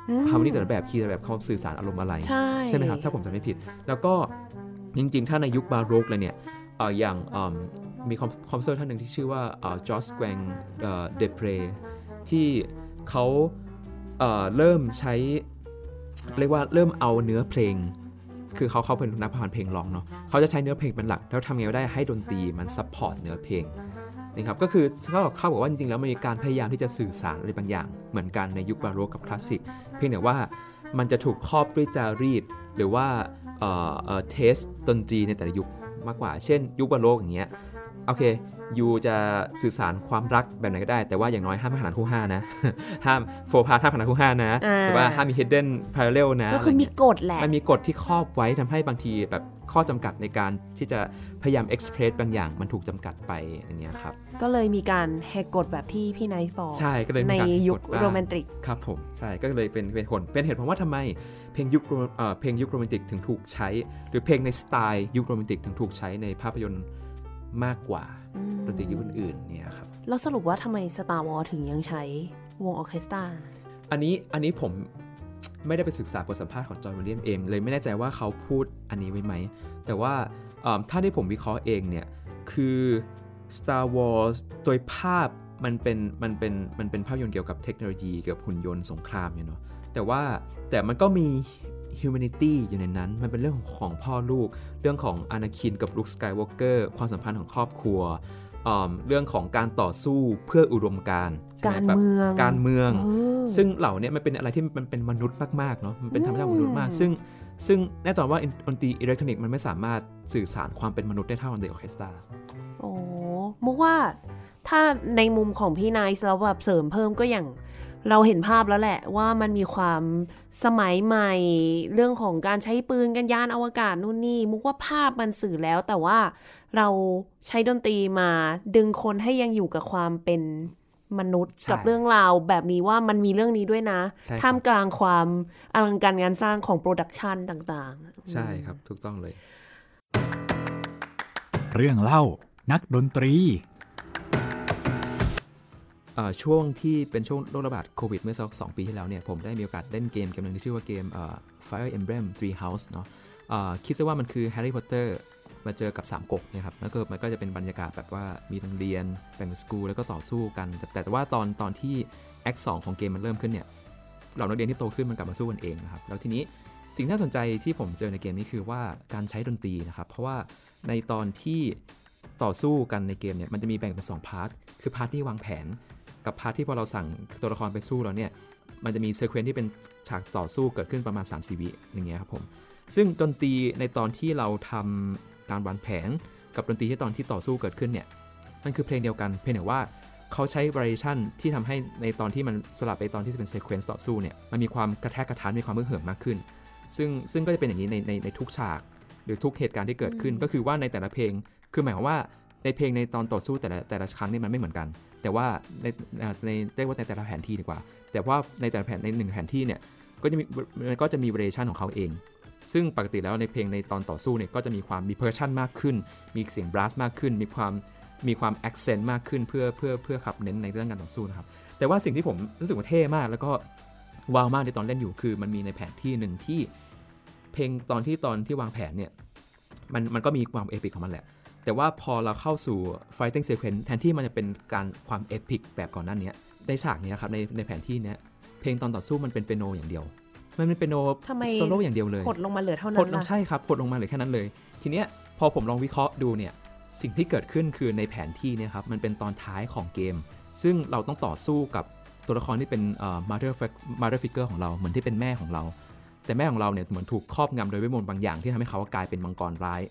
อืม harmony แต่ละแบบคีย์แต่ละแบบเขาสื่อสารอารมณ์อะไร ใช่ไหมครับ ถ้าผมจำไม่ผิด แล้วก็จริง ๆ ถ้าในยุคบาโรกเลยเนี่ยเอ่ออย่างอืมมีคอม composer ท่านหนึ่งที่ชื่อว่า Josquin des Prez ที่เขาเอ่อเริ่มใช้ เรียกว่าเริ่มเอาเนื้อเพลง คือเขาเขาเป็นนักประพันธ์เพลงร้องเนาะเขาจะใช้เนื้อเพลงเป็นหลัก แล้วทำไงก็ได้ให้ดนตรีมัน support เนื้อเพลง นะครับก็คือเขาบอกว่าจริงๆแล้วมันมีการพยายามที่จะสื่อสารอะไรบางอย่าง เหมือนกันในยุคบาโรกกับคลาสสิกเพียงแต่ว่ามันจะถูกครอบด้วยจารีต หรือว่าเอ่อเอ่อ taste ดนตรีในแต่ละยุคมากกว่า เช่น ยุคบาโรกอย่างเงี้ยโอเค you จะสื่อสารความรักแบบไหนก็ได้ แต่ว่าอย่างน้อยห้ามขนานคู่ห้านะ ห้ามโฟพาร์ห้ามขนานคู่ห้านะอ่าหรือว่าห้ามมี hidden parallel นะก็คือมีอะไรเงี้ยกฎแหละ มันมีกฎที่ครอบไว้ทำให้บางทีแบบข้อจำกัดในการที่จะพยายาม express บางอย่างมันถูกจำกัดไปอย่างเงี้ยครับ ก็เลยมีการแหกกฎแบบที่พี่ไนท์บอกใช่ก็เลยมีในการยุคกฎบ้างโรแมนติกครับผมใช่ก็เลยเป็นเป็นผลเป็นเหตุผลว่าทำไมเพลงยุคโรเอ่อเพลงยุคโรแมนติกถึงถูกใช้ หรือเพลงในสไตล์ยุคโรแมนติกถึงถูกใช้ในภาพยนตร์มากกว่า ดนตรียุคอื่นๆเนี่ยครับแล้วสรุปว่าทำไม Star Wars ถึงยังใช้วงออร์เคสตราอันนี้อันนี้ผมไม่ได้ไปศึกษาบทสัมภาษณ์ของจอห์นวิลเลียมเองเลยไม่แน่ใจว่าเขาพูดอันนี้ไว้ไหม แต่ว่าเอิ่มถ้าที่ผมวิเคราะห์เองเนี่ย คือ Star Wars โดยภาพมันเป็นมันเป็นมันเป็นภาพยนตร์เกี่ยวกับเทคโนโลยีเกี่ยวกับหุ่นยนต์สงครามเนี่ยเนาะแต่ว่าแต่มันก็มี humanity อยู่ในนั้น มันเป็นเรื่องของของพ่อลูก เรื่องของอนาคินกับลุคสกายวอล์กเกอร์ความสัมพันธ์ของครอบครัวอืมเรื่องของการต่อสู้เพื่ออุดมการณ์ใช่การไหแบบเมืองการเมืองเออซึ่งเหล่าเนี้ยมันเป็นอะไรที่มันเป็นมนุษย์มากๆเนาะมันเป็นธรรมชาติของมนุษย์มาก ซึ่งซึ่งแน่นอนว่าดนตรีอิเล็กทรอนิกส์มันไม่สามารถสื่อสารความเป็นมนุษย์ได้เท่าดนตรีออร์เคสตราโอ้มุกว่าถ้าในมุมของพี่ไนท์แล้วแบบเสริมเพิ่มก็อย่าง เราเห็นภาพแล้วแหละว่ามันมีความสมัยใหม่ เรื่องของการใช้ปืนกันยานอวกาศนู่นนี่ มุกว่าภาพมันสื่อแล้ว แต่ว่าเราใช้ดนตรีมาดึงคนให้ยังอยู่กับความเป็นมนุษย์ใช่กับเรื่องราวแบบนี้ว่ามันมีเรื่องนี้ด้วยนะใช่ครับท่ามกลางความอลังการงานสร้างของโปรดักชันต่างๆ ใช่ครับ ถูกต้องเลย เรื่องเล่านักดนตรีเอ่อ ช่วงที่เป็นช่วงโรคระบาดโควิดเมื่อสักสองปีที่แล้วเนี่ยผมได้มีโอกาสเล่นเกมเกมหนึ่งที่ชื่อว่าเกมเ Fire Emblem Three House เนาะคิดซะว่ามันคือ Harry Potter มาเจอกับสามก๊กนะครับแล้วก็มันก็จะเป็นบรรยากาศแบบว่ามีโรงเรียนแบ่งเป็นสกูลแล้วก็ต่อสู้กัน แต่แต่ว่าตอนตอนที่act สองของเกมมันเริ่มขึ้นเนี่ยเหล่านักเรียนที่โตขึ้นมันกลับมาสู้กันเองนะครับแล้วทีนี้สิ่งที่น่าสนใจที่ผมเจอในเกมนี้คือว่าการใช้ดนตรีนะครับ เพราะว่าในตอนที่ต่อสู้กันในเกมเนี่ยมันจะมีแบ่งเป็น2 part คือ part ที่วางแผน กับ part ที่พอเราสั่งตัวละครไปสู้แล้วเนี่ย มันจะมี sequence ที่เป็นฉากต่อสู้เกิดขึ้นประมาณ 3 4 วิอย่างเงี้ยครับผม ซึ่งดนตรีในตอนที่เราทำการวางแผน กับดนตรีที่ตอนที่ต่อสู้เกิดขึ้นเนี่ย มันคือเพลงเดียวกัน เพียงแต่ว่าเขาใช้ variation ที่ทำให้ในตอนที่มันสลับไปตอนที่เป็น sequence ต่อสู้เนี่ย มันมีความกระแทกกระทานมีความมึนเหิมมากขึ้น ซึ่งซึ่งก็จะเป็นอย่างนี้ในในในทุกฉาก หรือทุกเหตุการณ์ที่เกิดขึ้น ก็คือว่าในแต่ละเพลง คือหมายความว่า ในเพลงในตอนต่อสู้แต่ละแต่ละครั้งนี่มันไม่เหมือนกัน แต่ว่าในในเรียกว่าในแต่ละแผนที่ดีกว่า แต่ว่าในแต่ละแผนในหนึ่งแผนที่เนี่ยก็จะมีมันก็จะมี variation ของเขาเอง ซึ่งปกติแล้วในเพลงในตอนต่อสู้เนี่ยก็จะมีความมีเพอร์ชันมากขึ้น มีเสียง brass มากขึ้น มีความมีความ accent มากขึ้นเพื่อเพื่อเพื่อขับเน้นในเรื่องการต่อสู้นะครับแต่ว่าสิ่งที่ผมรู้สึกว่าเท่มาก แล้วก็ว้าวมากในตอนเล่นอยู่คือมันมีในแผนที่หนึ่งที่เพลงตอนที่ตอนที่วางแผนเนี่ยมันมันก็มีความ epic ของมันแหละ แต่ว่าพอเราเข้าสู่ fighting sequence แทนที่มันจะเป็นการความ epic แบบก่อนหน้านี้ในฉากนี้ครับในในแผนที่เนี้ยเพลงตอนต่อสู้มันเป็นเปียโนอย่างเดียว มันเป็นเปียโนทำไมโซโล่อย่างเดียวเลยหดลงมาเหลือเท่าหนั้ดนลงล่ะใช่ครับหดลงมาเหลือแค่นั้นเลย ทีเนี้ยพอผมลองวิเคราะห์ดูเนี่ยสิ่งที่เกิดขึ้นคือในแผนที่เนี่ยครับมันเป็นตอนท้ายของเกม ซึ่งเราต้องต่อสู้กับตัวละครที่เป็นเอ่อ mother fig- mother figure ของเราเหมือนที่เป็นแม่ของเรา แต่แม่ของเราเนี่ยเหมือนถูกครอบงำโดยเวทมนต์บางอย่างที่ทำให้เขากลายเป็นมังกรร้าย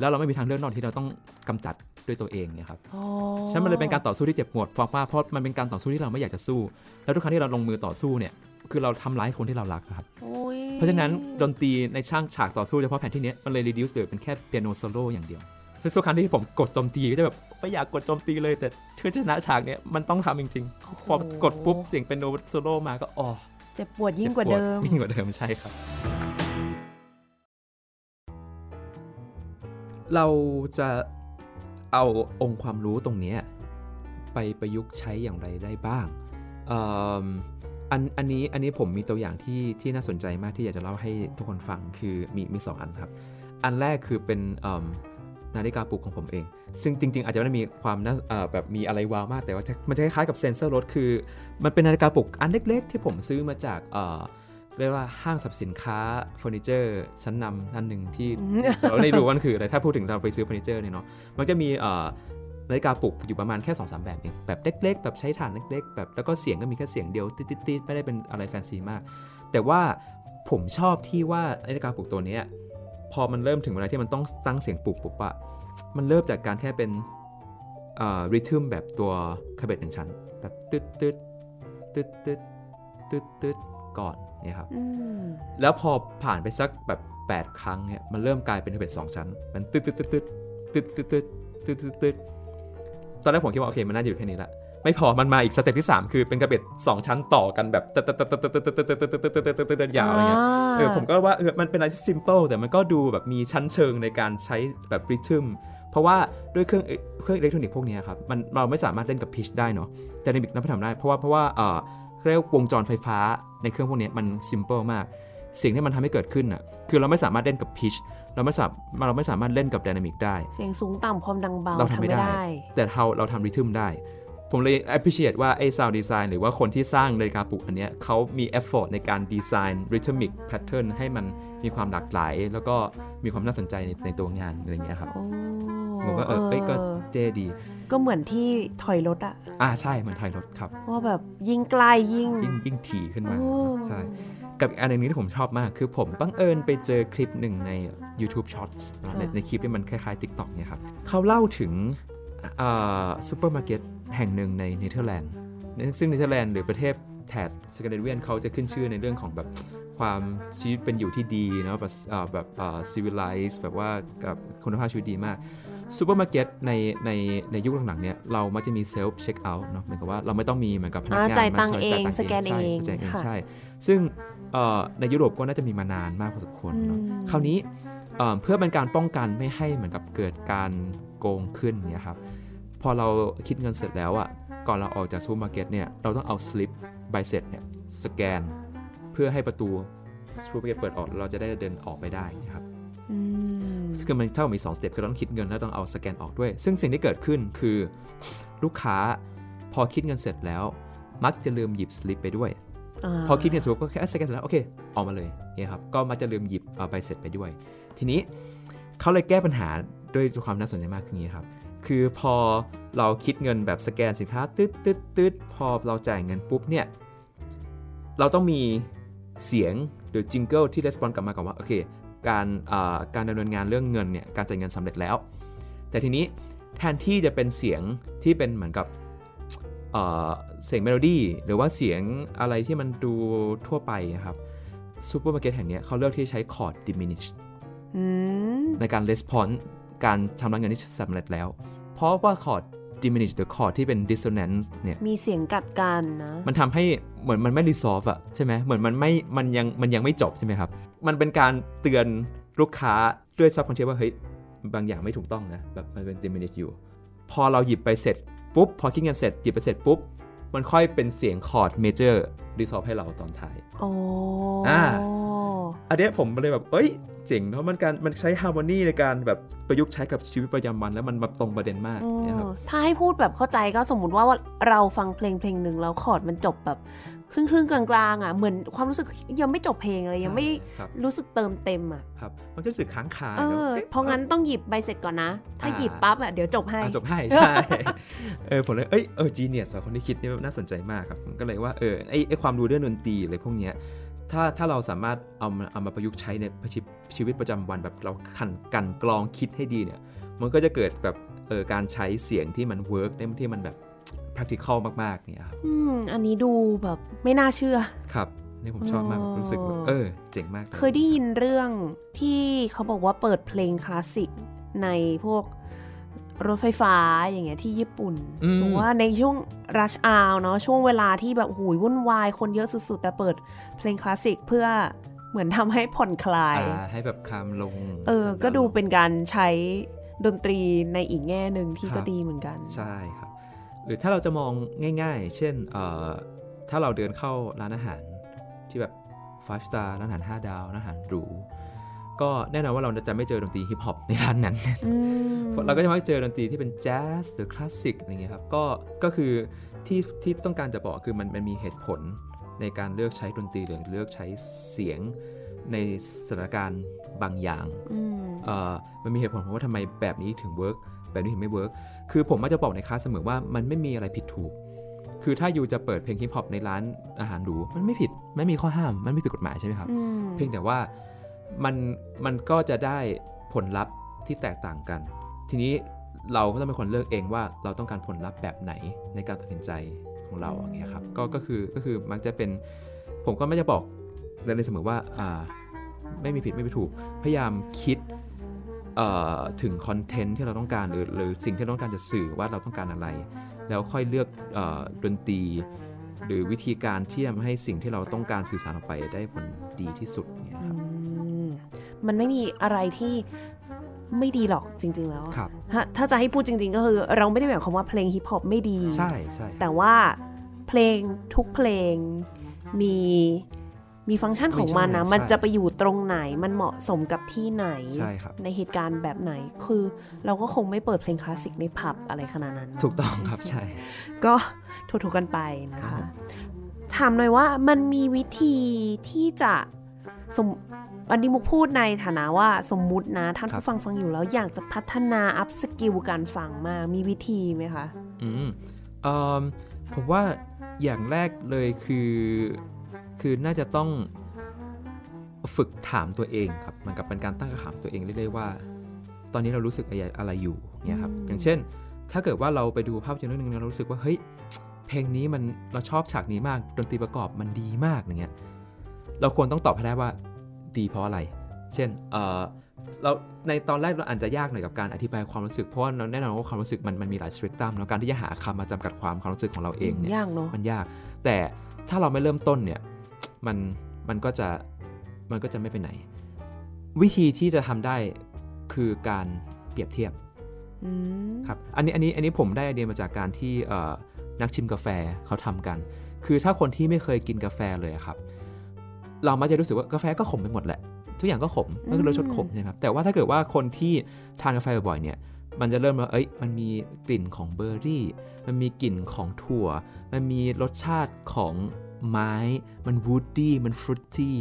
แล้วเราไม่มีทางเลือกนอกที่เราต้องกำจัดด้วยตัวเองเนี่ยครับอ๋อฉะนันมันเลยเป็นการต่อสู้ที่เจ็บปวดเพราะว่าเพราะมันเป็นการต่อสู้ที่เราไม่อยากจะสู้ แล้วทุกครั้งที่เราลงมือต่อสู้เนี่ยคือเราทำร้ายคนที่เรารักอะครับโอ้ยเพราะฉะนั้นดนตรีในช่างฉากต่อสู้เฉพาะแผนที่เนี้ยมันเลย reduce เหลือเป็นแค่เปียโนโซโล่อย่างเดียวซึ่งทุกครั้งที่ผมกดโจมตีก็จะแบบไม่อยากกดโจมตีเลย แต่เพื่อชนะฉากเนี้ยมันต้องทำจริงๆพอกดปุ๊บเสียงเปียโนโซโล่มาก็อ๋อเจ็บปวดยิ่งกว่าเดิมยิ่งกว่าเดิมใช่ครับ เราจะเอาองค์ความรู้ตรงนี้ไปประยุกต์ใช้อย่างไรได้บ้างอันอันนี้อันนี้ผมมีตัวอย่างที่ที่น่าสนใจมากที่อยากจะเล่าให้ทุกคนฟังคือมีมีสองอันครับ อันแรกคือเป็นนาฬิกาปลุกของผมเอง ซึ่งจริง ๆ อาจจะไม่ได้มีความน่าแบบมีอะไรว้าวมากแต่ว่ามันจะคล้ายๆกับเซนเซอร์รถคือ มันเป็นนาฬิกาปลุกอันเล็ก ๆ ที่ผมซื้อมาจาก เอ่อเรียกว่าห้างสรรพสินค้าเฟอร์นิเจอร์ชั้นนำอันหนึ่งที่เราได้รู้ว่ามันคืออะไรถ้าพูดถึงเราไปซื้อเฟอร์นิเจอร์เนี่ยเนาะมันจะมีเอ่อนาฬิกาปลุกอยู่ประมาณแค่2อสแบบเองแบบเล็ก ๆ แบบใช้ถ่านเล็ก ๆ แบบแล้วก็เสียงก็มีแค่เสียงเดียวติดๆๆไม่ได้เป็นอะไรแฟนซีมาก แต่ว่าผมชอบที่ว่านาฬิกาปลุกตัวเนี้ยพอมันเริ่มถึงเวลาที่มันต้องตั้งเสียงปลุกปุ๊บอะมันเริ่มจากการแค่เป็นริทึมแบบตัวคาเบตหนึ่งชั้นแบบตึ๊ดตึ๊ดตึ๊ดตึ๊ดตึ๊ดตึ๊ด ก่อนเนี่ยครับอืมแล้วพอผ่านไปสักแบบ 8 ครั้งเนี่ยมันเริ่มกลายเป็นเขบ็ตสองชั้น มันตึ๊ดตึ๊ดตึ๊ดตึ๊ดตึ๊ดตึ๊ดตึ๊ดตึ๊ดตึ๊ดตึ๊ดตอนแรกผมคิดว่าโอเคมันน่าจะอยู่แค่นี้ละไม่พอมันมาอีกสเต็ปที่ 3 คือเป็นกระเบ็ด2 ชั้นต่อกันแบบตึ๊ดตึ๊ดตึ๊ดตึ๊ดตึ๊ดตึ๊ดตึ๊ดตึ๊ดตึ๊ดตึ๊ดตึ๊ดตึ๊ดตึ๊ดยาวอะไรเงี้ยเออผมก็ว่าเออมันเป็นอะไรที่ simple แต่มันก็ดูแบบมีชั้นเชิงในการใช้แบบ rhythm เพราะว่าด้วยเครื่องเอเครื่องอิเล็กทรอนิกส์พวกเนี้ยครับมันเราไม่สามารถเล่นกับ pitch ได้เนาะแต่ในบิกนับทำได้เพราะว่าเพราะว่าเออเรียกว่าวงจรไฟฟ้า ในเครื่องพวกเนี้ยมัน simple มากเสียงที่มันทำให้เกิดขึ้นอะคือเราไม่สามารถเล่นกับพิชเราไม่สามเราไม่สามารถเล่นกับ dynamic ได้ เสียงสูงต่ำความดังเบาเราทำไม่ได้ แต่เราเราทำริทึมได้ ผมเลย appreciate ว่าไอ้ sound design หรือว่าคนที่สร้างนาฬิกาปลุกอันเนี้ยเขามี effort ในการดีไซน์ rhythmic pattern ให้มันมีความหลากหลาย แล้วก็มีความน่าสนใจในในตัวงานอะไรอย่างเงี้ยครับโอ้ผมก็เออเอ้ยก็เท่ดี ก็เหมือนที่ถอยรถอะอ่าใช่เหมือนถอยรถครับว่าแบบยิ่งใกล้ยิ่งยิ่งยิ่งถี่ขึ้นมาโอ้ใช่กับอีกอันหนึงที่ผมชอบมากคือผมบังเอิญไปเจอคลิปหนึ่งใน YouTube Shorts นะในในคลิปที่มันคล้ายๆ TikTok เนี่ยครับเขาเล่าถึงซูเปอร์มาร์เก็ต แห่งหนึ่งในเนเธอร์แลนด์ ซึ่งเนเธอร์แลนด์หรือประเทศแถบสแกนดิเนเวียนเขาจะขึ้นชื่อในเรื่องของแบบความชีวิตเป็นอยู่ที่ดีเนาะแบบเอ่อแบบcivilized แบบว่ากับคุณภาพชีวิตดีมากซูเปอร์มาร์เก็ตในในในยุคหลังๆเนี่ยเรามักจะมี self checkout เนาะเหมือนกับว่าเราไม่ต้องมีเหมือนกับพนักงานอ่าจ่ายมาตังค์ช่วยเองจ่ายตัสแกนใช่เองจ่ายเองค่ะใช่ ซึ่งเอ่อในยุโรปก็น่าจะมีมานานมากพอสมควรเนาะอืมคราวนี้เอ่อเพื่อเป็นการป้องกันไม่ให้เหมือนกับเกิดการโกงขึ้นเนี่ยครับพ อเราคิดเงินเสร็จแล้วอะก่อนเราออกจากซูเปอร์มาร์เก็ตเนี่ยเราต้องเอาสลิปใบเสร็จเนี่ยสแกน เพื่อให้ประตูซูเปอร์มาร์เก็ตเปิดออกแล้วเราจะได้เดินออกไปได้นะครับอืมคือมันเท่ากับมี2สเต็ปคือเราต้องคิดเงินแล้วต้องเอาสแกนออกด้วย ซึ่งสิ่งที่เกิดขึ้นคือลูกค้าพอคิดเงินเสร็จแล้ว มักจะลืมหยิบสลิปไปด้วยาพอคิดเงินเสร็จปุ๊บก็แค่สแกนเสร็จแล้วโอเคออกมาเลยเนี่ยครับก็มักจะลืมหยิบเอาใบเสร็จไปด้วย ทีนี้เขาเลยแก้ปัญหาด้วยความน่าสนใจมากคืออย่างนี้ครับ คือพอเราคิดเงินแบบสแกนสินค้าตึ๊ดตึ๊ดตึ๊ดพอเราจ่ายเงินปุ๊บเนี่ย เราต้องมีเสียงหรือ jingle ที่ respond กลับมาก่อนว่า โอเค การอ่าการดำเนินงานเรื่องเงินเนี่ยการจ่ายเงินสำเร็จแล้ว แต่ทีนี้แทนที่จะเป็นเสียงที่เป็นเหมือนกับเอ่อเสียงเมโลดี้หรือว่าเสียงอะไรที่มันดูทั่วไปอะครับซูเปอร์มาร์เก็ตแห่งเนี้ยเขาเลือกที่จะใช้คอร์ด diminish อืมในการ response การชำระเงินที่สำเร็จแล้ว เพราะว่าคอร์ด diminish หรือคอร์ดที่เป็น dissonance เนี่ยมีเสียงกัดกันนะ มันทำให้เหมือนมันไม่ resolve อะใช่ไหมเหมือนมันไม่มันยังมันยังไม่จบใช่ไหมครับ มันเป็นการเตือนลูกค้าด้วย subconscious ว่าเฮ้ยบางอย่างไม่ถูกต้องนะแบบมันเป็น diminish อยู่ พอเราหยิบไปเสร็จปุ๊บพอคิดเงินเสร็จหยิบไปเสร็จปุ๊บ มันค่อยเป็นเสียงคอร์ด major resolve ให้เราตอนท้ายโอ้อ่าอันเนี้ยผมเลยแบบ เอ้ย เจ๋งเพราะมันการมันใช้ harmony ในการแบบประยุกต์ใช้กับชีวิตประจำวันแล้วมันมาตรงประเด็นมากอืมเนี่ยครับถ้าให้พูดแบบเข้าใจก็สมมุติว่าว่าเราฟังเพลงเพลงหนึ่งแล้วคอร์ดมันจบแบบ ครึ่งครึ่งๆกลางๆอะเหมือนความรู้สึกยังไม่จบเพลงเลยยังไม่ครับรู้สึกเติมเต็มอะครับมันก็รู้สึกค้างคาเออแล้วเพราะงั้นต้องหยิบใบเสร็จก่อนนะ ถ้าอ่าหยิบปั๊บอะเดี๋ยวจบให้อะจบให้ใช่เออผมเลยเอ้ยเออจีเนียสว่ะคนที่คิดนี่น่าสนใจมากครับผมก็เลยว่าเออไอไอความรู้เรื่องดนตรีอะไรพวกเนี้ยถ้าถ้าเราสามารถเอามาเอามาประยุกต์ใช้ในชีวิตชีวิตประจำวันแบบเราขันกันกรองคิดให้ดีเนี่ย มันก็จะเกิดแบบเออการใช้เสียงที่มัน work ได้ที่มันแบบ practical มาก ๆ เนี่ยครับอืมอันนี้ดูแบบไม่น่าเชื่อ ครับนี่ผมชอบมากอ๋อรู้สึกว่าเออ เจ๋งมาก เคยได้ยินเรื่องที่เขาบอกว่าเปิดเพลงคลาสสิกในพวกรถไฟฟ้าอย่างเงี้ยที่ญี่ปุ่นอืมหรือว่าในช่วง rush hour เนาะช่วงเวลาที่แบบหูยวุ่นวาย คนเยอะสุด ๆ แต่เปิดเพลงคลาสสิกเพื่อเหมือนทำให้ผ่อนคลายอ่าให้แบบคามลง เออ ก็ดูเป็นการใช้ดนตรีในอีกแง่หนึ่งที่ครับก็ดีเหมือนกัน ใช่ครับ หรือถ้าเราจะมองง่ายๆ เช่นเอ่อถ้าเราเดินเข้าร้านอาหารที่แบบ five star ร้านอาหาร 5 ดาว ร้านอาหารหรู ก็แน่นอนว่าเราจะไม่เจอดนตรีฮิปฮอปในร้านนั้นอืมเราก็จะมักเจอดนตรีที่เป็นแจ๊สหรือคลาสสิกอะไรเงี้ยครับ ก็ ก็คือที่ที่ต้องการจะบอกคือมันมันมีเหตุผลในการเลือกใช้ดนตรีหรือเลือกใช้เสียงในสถานการณ์บางอย่างอืมเอ่อมันมีเหตุผลของว่าทำไมแบบนี้ถึง work แบบนี้ถึงไม่ work คือผมมักจะบอกในคลาสเสมอว่ามันไม่มีอะไรผิดถูก คือถ้าอยู่จะเปิดเพลงฮิปฮอปในร้านอาหารหรูมันไม่ผิดไม่มีข้อห้ามมันไม่ผิดกฎหมายใช่ไหมครับอืมเพียงแต่ว่ามันมันก็จะได้ผลลัพธ์ที่แตกต่างกัน ทีนี้เราก็ต้องเป็นคนเลือกเองว่าเราต้องการผลลัพธ์แบบไหนในการตัดสินใจของเราอย่างเงี้ยครับก็ก็คือก็คือมักจะเป็นผมก็ไม่จะบอกในเสมอว่าอ่าไม่มีผิดไม่มีถูก พยายามคิดเอ่อ ถึงคอนเทนต์ที่เราต้องการหรือหรือสิ่งที่เราต้องการจะสื่อว่าเราต้องการอะไร แล้วค่อยเลือกเออดนตรี หรือวิธีการที่ทำให้สิ่งที่เราต้องการสื่อสารออกไปได้ผลดีที่สุดเนี่ยครับอืมมันไม่มีอะไรที่ไม่ดีหรอกจริง ๆ แล้วครับถ้าถ้าจะให้พูดจริง ๆ ก็คือ เราไม่ได้หมายความว่าเพลงฮิปฮอปไม่ดี ใช่ใช่แต่ว่าเพลงทุกเพลงมี มีฟังก์ชันของมันนะใช่มันจะไปอยู่ตรงไหน มันเหมาะสมกับที่ไหน ใช่ครับ ในเหตุการณ์แบบไหน คือเราก็คงไม่เปิดเพลงคลาสสิกในผับอะไรขนาดนั้น ถูกต้องครับ ใช่ ก็ถูกๆกันไปนะครัคะบถามหน่อยว่ามันมีวิธีที่จะสมอันนี้มุกพูดในฐานะว่าสมมุตินะท่านผู้ฟังฟังอยู่แล้วอยากจะพัฒนาอัพสกิลการฟังมากมีวิธีไหมคะ อืมเอิ่มผมว่าอย่างแรกเลยคือ คือน่าจะต้องฝึกถามตัวเองครับเหมันกับเป็นการตั้งคำถามตัวเองเรื่อยๆว่า ตอนนี้เรารู้สึกอะไรอะไรอยู่เนี่ยครับอืมอย่างเช่น ถ้าเกิดว่าเราไปดูภาพยนตร์เรื่องหนึงแล้วเรารู้สึกว่าเฮ้ยเพลงนี้มันเราชอบฉากนี้มากดนตรีประกอบมันดีมากอย่างเงี้ยเราควรต้องตอบให้ได้ว่าดีเพราะอะไร เช่นเออเราในตอนแรกเราอาจจะยากหน่อยกับการอธิบายความรู้สึกเพราะว่าแน่นอนว่าความรู้สึกมันมันมีหลายสเปกตรัมแล้วการที่จะหาคำมาจำกัดความความรู้สึกของเราเองเนี่ยยากเนาะมันยาก แต่ถ้าเราไม่เริ่มต้นเนี่ย มันมันก็จะมันก็จะไม่ไปไหน วิธีที่จะทำได้คือการเปรียบเทียบอืมครับอันนี้อันนี้อันนี้ผมได้ไอเดียมาจากการที่เอ่อนักชิมกาแฟเขาทำกัน คือถ้าคนที่ไม่เคยกินกาแฟเลยอะครับ เรามักจะรู้สึกว่ากาแฟก็ขมไปหมดแหละ ทุกอย่างก็ขมก็คือรสชาติขมใช่ไหมครับแต่ว่าถ้าเกิดว่าคนที่ทานกาแฟบ่อยๆเนี่ยมันจะเริ่มว่าเอ้ย มันมีกลิ่นของเบอร์รี่ มันมีกลิ่นของถั่ว มันมีรสชาติของ ไม้ มัน woody มัน fruity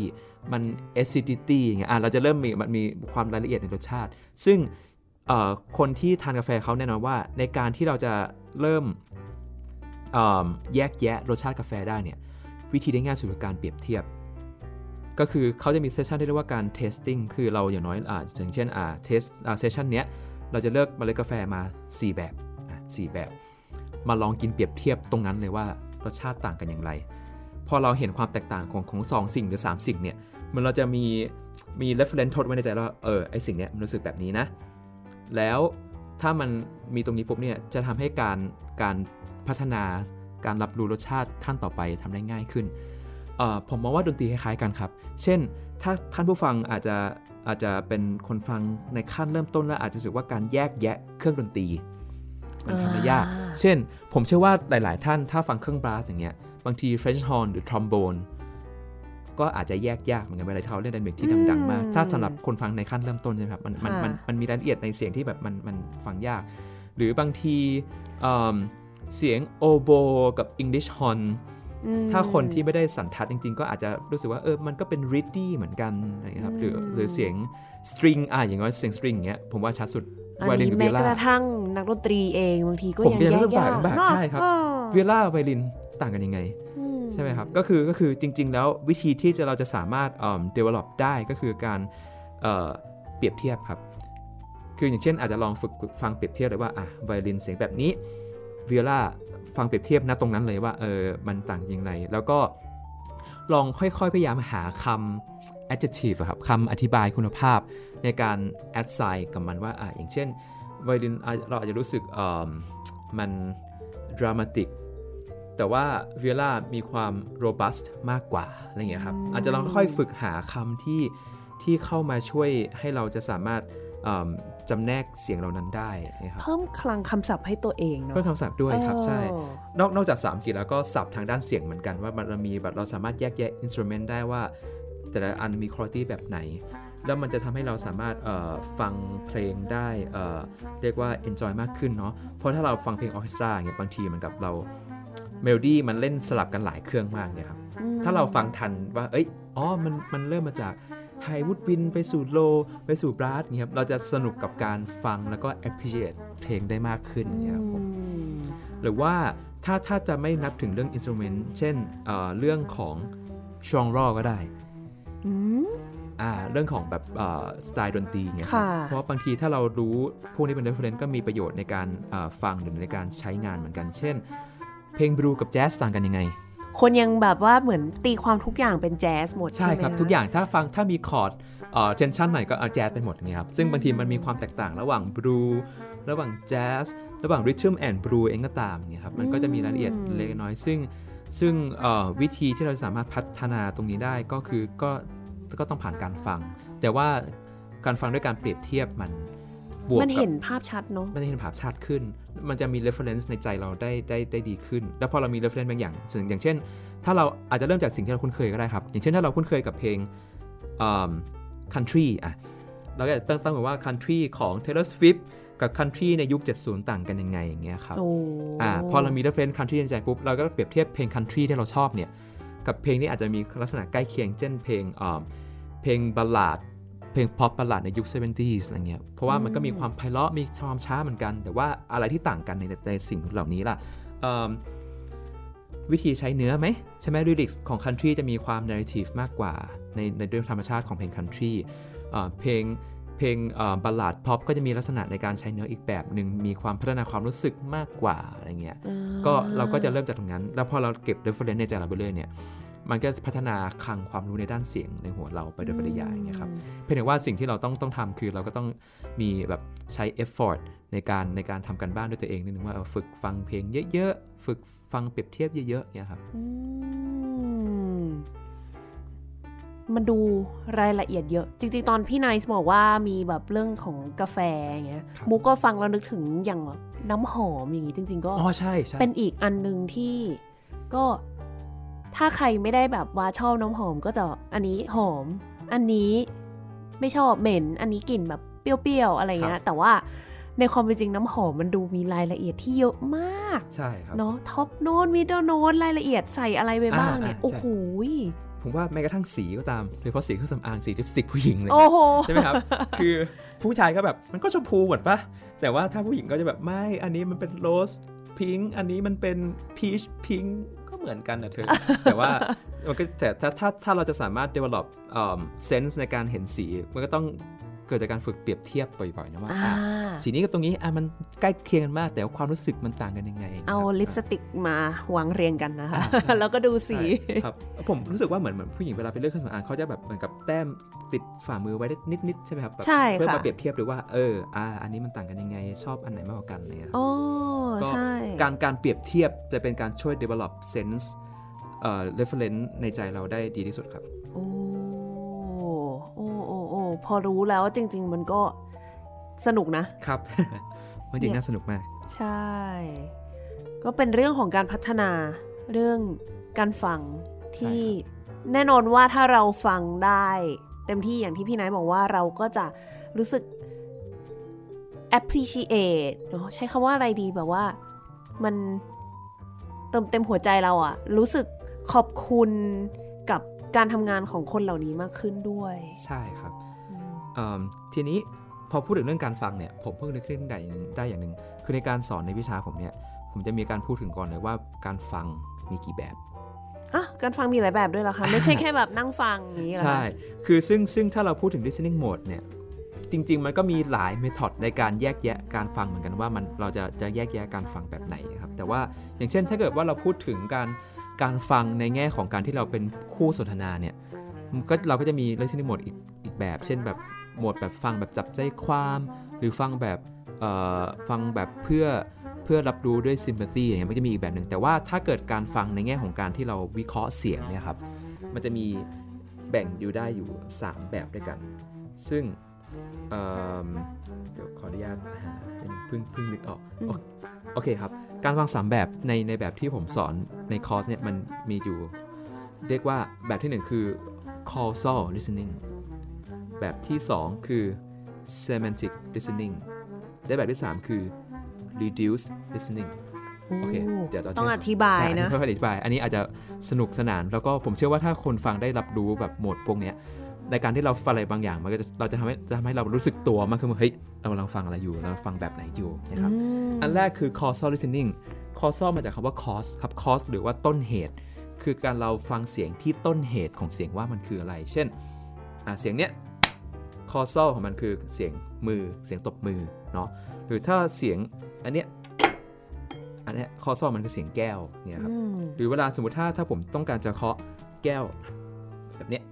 มัน acidity อย่างเงี้ยอะเราจะเริ่มมีมันมีความรายละเอียดในรสชาติ ซึ่งคนที่ทานกาแฟเขาแน่นอนว่าในการที่เราจะเริ่มแยกแยะรสชาติกาแฟได้เนี่ยวิธีได้ง่ายสุดคือการเปรียบเทียบ ก็คือเขาจะมีเซสชันที่เรียกว่าการ testing คือเราอย่างน้อยอ่าอย่างเช่นอ่า test อ่าเซสชันเนี้ยเราจะเลือกเมล็ดกาแฟมา 4 แบบอะ4แบบ มาลองกินเปรียบเทียบตรงนั้นเลยว่ารสชาติต่างกันอย่างไร พอเราเห็นความแตกต่างของของสองสิ่งหรือ 3 สิ่งเนี่ยเหมันเราจะมีมี reference ทดไว้ในใจแล้วว่าเออไอสิ่งเนี้ยมันรู้สึกแบบนี้นะ แล้วถ้ามันมีตรงนี้ปุ๊บเนี่ยจะทำให้การการพัฒนาการรับรู้รสชาติขั้นต่อไปทำได้ง่ายขึ้นเอ่อผมมองว่าดนตรีคล้ายๆกันครับ เช่น ถ้าท่านผู้ฟังอาจจะอาจจะเป็นคนฟังในขั้นเริ่มต้นแล้วอาจจะรู้สึกว่าการแยกแยะเครื่องดนตรี มันทำได้ยากอ่าเช่น ผมเชื่อว่าหลาย ๆ ท่านถ้าฟังเครื่องบราสอย่างเงี้ย บางที French horn หรือ trombone ก็อาจจะแยกยากเหมือนกันเวลาที่เขาเล่นไดนามิกที่ดังๆมาก ถ้าสำหรับคนฟังในขั้นเริ่มต้นใช่ไหมครับ มันมันมันมันมีรายละเอียดในเสียงที่แบบมันมันฟังยาก หรือบางทีเอิ่มเสียงโอโบกับ English horn อืมถ้าคนที่ไม่ได้สันทัดจริง ๆ ก็อาจจะรู้สึกว่าเออมันก็เป็น reedy เหมือนกันอะไรอย่างเงี้ยครับหรืออืมหรือเสียง string อะอย่างน้อยเสียง string อย่างเงี้ยผมว่าชัดสุดอัน violin นี้กับแม้ viola กระทั่งนักดนตรีเองบางทีก็ผมยังก็ยังแยรู้กสึกยากแบบเนอะใช่ครับเออเวลาไวลิน ต่างกันยังไงอืใช่ไหมครับก็คือก็คือจริง ๆ แล้ววิธีที่จะเราจะสามารถเอ่อ develop ได้ก็คือการเอ่อเปรียบเทียบครับ คืออย่างเช่นอาจจะลองฝึกฟังเปรียบเทียบเลยว่าอะไวลินเสียงแบบนี้วิโอลาฟังเปรียบเทียบณตรงนั้นเลยว่าเออมันต่างยังไงแล้วก็ลองค่อยๆ พยายามหาคำ adjective อะครับคำอธิบายคุณภาพในการ add sign กับมันว่าอะอย่างเช่นไวลินอะเราอาจจะรู้สึกเอ่อมัน dramatic แต่ว่าวิโอลามีความ robust มากกว่าอะไรอย่างเงี้ยครับอาจจะลองค่อยๆฝึกหาคำที่ที่เข้ามาช่วยให้เราจะสามารถเอิ่มจำแนกเสียงเหล่านั้นได้นะครับเพิ่มคลังคำศัพท์ให้ตัวเองเนาะเพิ่มคำศัพท์ด้วยครับใช่เออนอกนอกจากสามกีแล้วก็ศัพท์ทางด้านเสียงเหมือนกันว่ามันมีแบบเราสามารถแยกแยะอินสต u เมนต์ได้ว่า แต่ละอันมีคุณภาพแบบไหน แล้วมันจะทำให้เราสามารถเอ่อฟังเพลงได้เอ่อเรียกว่า enjoy มากขึ้นเนาะเพราะถ้าเราฟังเพลงออร์เคสตราอย่างเงี้ยบางทีเหมือนกับเรา เมโลดี้มันเล่นสลับกันหลายเครื่องมากเนี่ยครับอืมถ้าเราฟังทันว่า เอ้ย อ๋อ มัน มันเริ่มมาจาก high woodwind ไปสู่ low ไปสู่ brass เนี่ยครับ เราจะสนุกกับการฟังแล้วก็ appreciate เพลงได้มากขึ้นเนี่ยครับผมอืมหรือว่าถ้า ถ้าจะไม่นับถึงเรื่องอินส u เมนต์ เช่นเอ่อเรื่องของ genre ก็ได้อืมอ่าเรื่องของแบบเอ่อสไตล์ดนตรีเนี่ยครับค่ะเพราะว่าบางทีถ้าเรารู้พวกนี้เป็น reference ก็มีประโยชน์ในการเอ่อฟังหรือในการใช้งานเหมือนกัน เช่น เพลงบลูกับแจ๊สต่างกันยังไง คนยังแบบว่าเหมือนตีความทุกอย่างเป็นแจ๊สหมดใช่ใช่ไหมครับะทุกอย่างถ้าฟังถ้ามีคอร์ดเอ่อ tension ไหนก็เอาแจ๊สไปหมดอย่างเงี้ยครับ ซึ่งบางทีมันมีความแตกต่างระหว่างบลูระหว่างแจ๊สระหว่างริทึมแอนด์บลูเองก็ตามเนี่ยครับมันก็จะมีรายละเอียดเล็กน้อย ซึ่งซึ่งเอ่อวิธีที่เราสามารถพัฒนาตรงนี้ได้ก็คือก็ก็ต้องผ่านการฟัง แต่ว่าการฟังด้วยการเปรียบเทียบมัน บวกมันกับเห็นภาพชัดเนาะมันจะเห็นภาพชัดขึ้น มันจะมี reference ในใจเราได้ได้ได้ดีขึ้น แล้วพอเรามี reference บางอย่างซึ่งอย่างเช่น ถ้าเราอาจจะเริ่มจากสิ่งที่เราคุ้นเคยก็ได้ครับ อย่างเช่นถ้าเราคุ้นเคยกับเพลงอืม country อะเราก็จะตั้งตั้งไว้ว่า country ของ Taylor Swift กับ country ในยุค 70 ต่างกันยังไงอย่างเงี้ยครับโอ้อ่าพอเรามี reference country ในใจปุ๊บเราก็เปรียบเทียบเพลง country ที่เราชอบเนี่ยกับเพลงที่อาจจะมีลักษณะใกล้เคียง เช่นเพลงอ่าเพลงบัลลาด เพลง pop บัลลาดในยุค 70s อะไรเงี้ย เพราะว่ามันก็มีความไพเราะมีความช้าเหมือนกัน แต่ว่าอะไรที่ต่างกันในในสิ่งเหล่านี้ล่ะอืมวิธีใช้เนื้อไหม ใช่ไหม lyrics ของ country จะมีความ narrative มากกว่า ในในเรื่องธรรมชาติของเพลง country อ่าเพลงเพลงบัลลาด pop ก็จะมีลักษณะในการใช้เนื้ออีกแบบหนึ่งมีความพัฒนาความรู้สึกมากกว่าอะไรเงี้ยก็เราก็จะเริ่มจากตรงนั้น แล้วพอเราเก็บ reference ในใจเราไปเรื่อยเนี่ย มันก็พัฒนาคลังความรู้ในด้านเสียงในหัวเราไปโดยปริยายอย่างเงี้ยครับเพียงแต่ว่าสิ่งที่เราต้องต้องทำคือเราก็ต้องมีแบบใช้ effort ในการในการทำกันบ้านด้วยตัวเองนิดนึงว่าเออฝึกฟังเพลงเยอะๆ ฝึกฟังเปรียบเทียบเยอะๆเนี่ยครับอืมมันดูรายละเอียดเยอะ จริงๆ ตอนพี่ไนซ์บอกว่ามีแบบเรื่องของกาแฟอย่างเงี้ยครับมุกก็ฟังแล้วนึกถึงอย่างแบบน้ำหอมอย่างงี้จริง ๆ ก็อ๋อใช่ใช่เป็นอีกอันหนึ่งที่ก็ ถ้าใครไม่ได้แบบว่าชอบน้ำหอมก็จะอันนี้หอม อันนี้ไม่ชอบเหม็น อันนี้กลิ่นแบบเปรี้ยวๆอะไรเงี้ย แต่ว่าในความเป็นจริงน้ำหอมมันดูมีรายละเอียดที่เยอะมาก ใช่ครับเนาะ top note middle note รายละเอียดใส่อะไรไปบ้างเนี่ยอ่าอ่าโอ้โหผมว่าแม้กระทั่งสีก็ตามโดยเฉพาะสีเครื่องสำอางสีลิปสติกผู้หญิงเลยโอ้โหใช่ไหมครับ คือผู้ชายก็แบบมันก็ชมพูหมดปะแต่ว่าถ้าผู้หญิงก็จะแบบไม่อันนี้มันเป็น rose pink อันนี้มันเป็น peach pink ก็ เหมือนกันนะเธอ แต่ว่ามันก็แต่ถ้าถ้าถ้าเราจะสามารถ develop เอ่อ sense ในการเห็นสี มันก็ต้องเกิดจากการฝึกเปรียบเทียบบ่อยๆนะว่าอ่าอะสีนี้กับตรงนี้อะมันใกล้เคียงกันมาก แต่ว่าความรู้สึกมันต่างกันยังไง เอาลิปสติกมาวางเรียงกันนะคะอ่าใช่แล้วก็ดูสีใช่ครับผมรู้สึกว่าเหมือนเหมือนผู้หญิงเวลาไปเลือกเครื่องสำอางเขาจะแบบเหมือนกับแต้มติดฝ่ามือไว้ได้นิดๆใช่ไหมครับแบบใช่เพื่อค่ะมาเปรียบเทียบดูว่าเอออ่าอันนี้มันต่างกันยังไง ชอบอันไหนมากกว่ากันอะไรเนี่ยโอ้ ก็ใช่การการเปรียบเทียบจะเป็นการช่วย develop sense เอ่อ reference ในใจเราได้ดีที่สุดครับ โอ้โอ้โอ้โอ้พอรู้แล้วจริง ๆ มันก็สนุกนะครับมันจริงเนี่ยน่าสนุกมาก ใช่ ก็เป็นเรื่องของการพัฒนาเรื่องการฟังที่แน่นอนว่าถ้าเราฟังได้ เต็มที่อย่างที่พี่นายบอกว่าเราก็จะรู้สึก appreciate เนอะใช้คำว่าอะไรดีแบบว่ามันเติมเต็มหัวใจเราอะรู้สึกขอบคุณกับการทำงานของคนเหล่านี้มากขึ้นด้วย ใช่ครับเอิ่มทีนี้พอพูดถึงเรื่องการฟังเนี่ยผมเพิ่งนึกขึ้นได้อย่างหนึ่งได้อย่างหนึ่งคือในการสอนในวิชาผมเนี่ย ผมจะมีการพูดถึงก่อนเลยว่าการฟังมีกี่แบบอะการฟังมีหลายแบบด้วยเหรอคะ ไม่ใช่แค่แบบนั่งฟังอย่างนี้เหรอคะใช่ คือซึ่งซึ่งถ้าเราพูดถึง listening mode เนี่ย จริง ๆ มันก็มีหลายเมธอดในการแยกแยะการฟังเหมือนกันว่ามันเราจะจะแยกแยะการฟังแบบไหนครับแต่ว่าอย่างเช่นถ้าเกิดว่าเราพูดถึงการการฟังในแง่ของการที่เราเป็นคู่สนทนาเนี่ยมันก็เราก็จะมี listening mode อีกอีกแบบ เช่นแบบโหมดแบบฟังแบบจับใจความ หรือฟังแบบเอ่อฟังแบบเพื่อเพื่อรับรู้ด้วย sympathy อย่างเงี้ยมันจะมีอีกแบบหนึ่งแต่ว่าถ้าเกิดการฟังในแง่ของการที่เราวิเคราะห์เสียงเนี่ยครับมันจะมีแบ่งอยู่ได้อยู่ 3 แบบด้วยกัน ซึ่ง เอิ่มเดี๋ยวขออนุญาตหาเป็นงเพิ่งเพิ่งนึกออก โอโอเคครับ การฟัง3 แบบในในแบบที่ผมสอนในคอร์สเนี่ยมันมีอยู่ เรียกว่าแบบที่ 1 คือ causal listening แบบที่ 2 คือ semantic listening และแบบที่ 3 คือ reduced listening โอเค เดี๋ยวเราจะต้องอธิบายใช่นะค่อยๆอธิบาย อันนี้อาจจะสนุกสนาน แล้วก็ผมเชื่อว่าถ้าคนฟังได้รับรู้แบบโหมดพวกเนี้ย ในการที่เราฟังอะไรบางอย่างมันก็จะเราจะทำให้จะทำให้เรารู้สึกตัวมากขึ้นว่าเฮ้ยเรากำลังฟังอะไรอยู่เราฟังแบบไหนอยู่นะครับอันแรกคือ causal listening causal มาจากคำว่า cause ครับ cause หรือว่าต้นเหตุ คือการเราฟังเสียงที่ต้นเหตุของเสียงว่ามันคืออะไร เช่นอะเสียงเนี้ย causal ของมันคือเสียงมือเสียงตบมือเนาะหรือถ้าเสียงอันเนี้ยอันเนี้ย causal มันคือเสียงแก้วเนี่ยครับอืมหรือเวลาสมมติถ้าถ้าผมต้องการจะเคาะแก้ว แบบเนี้ย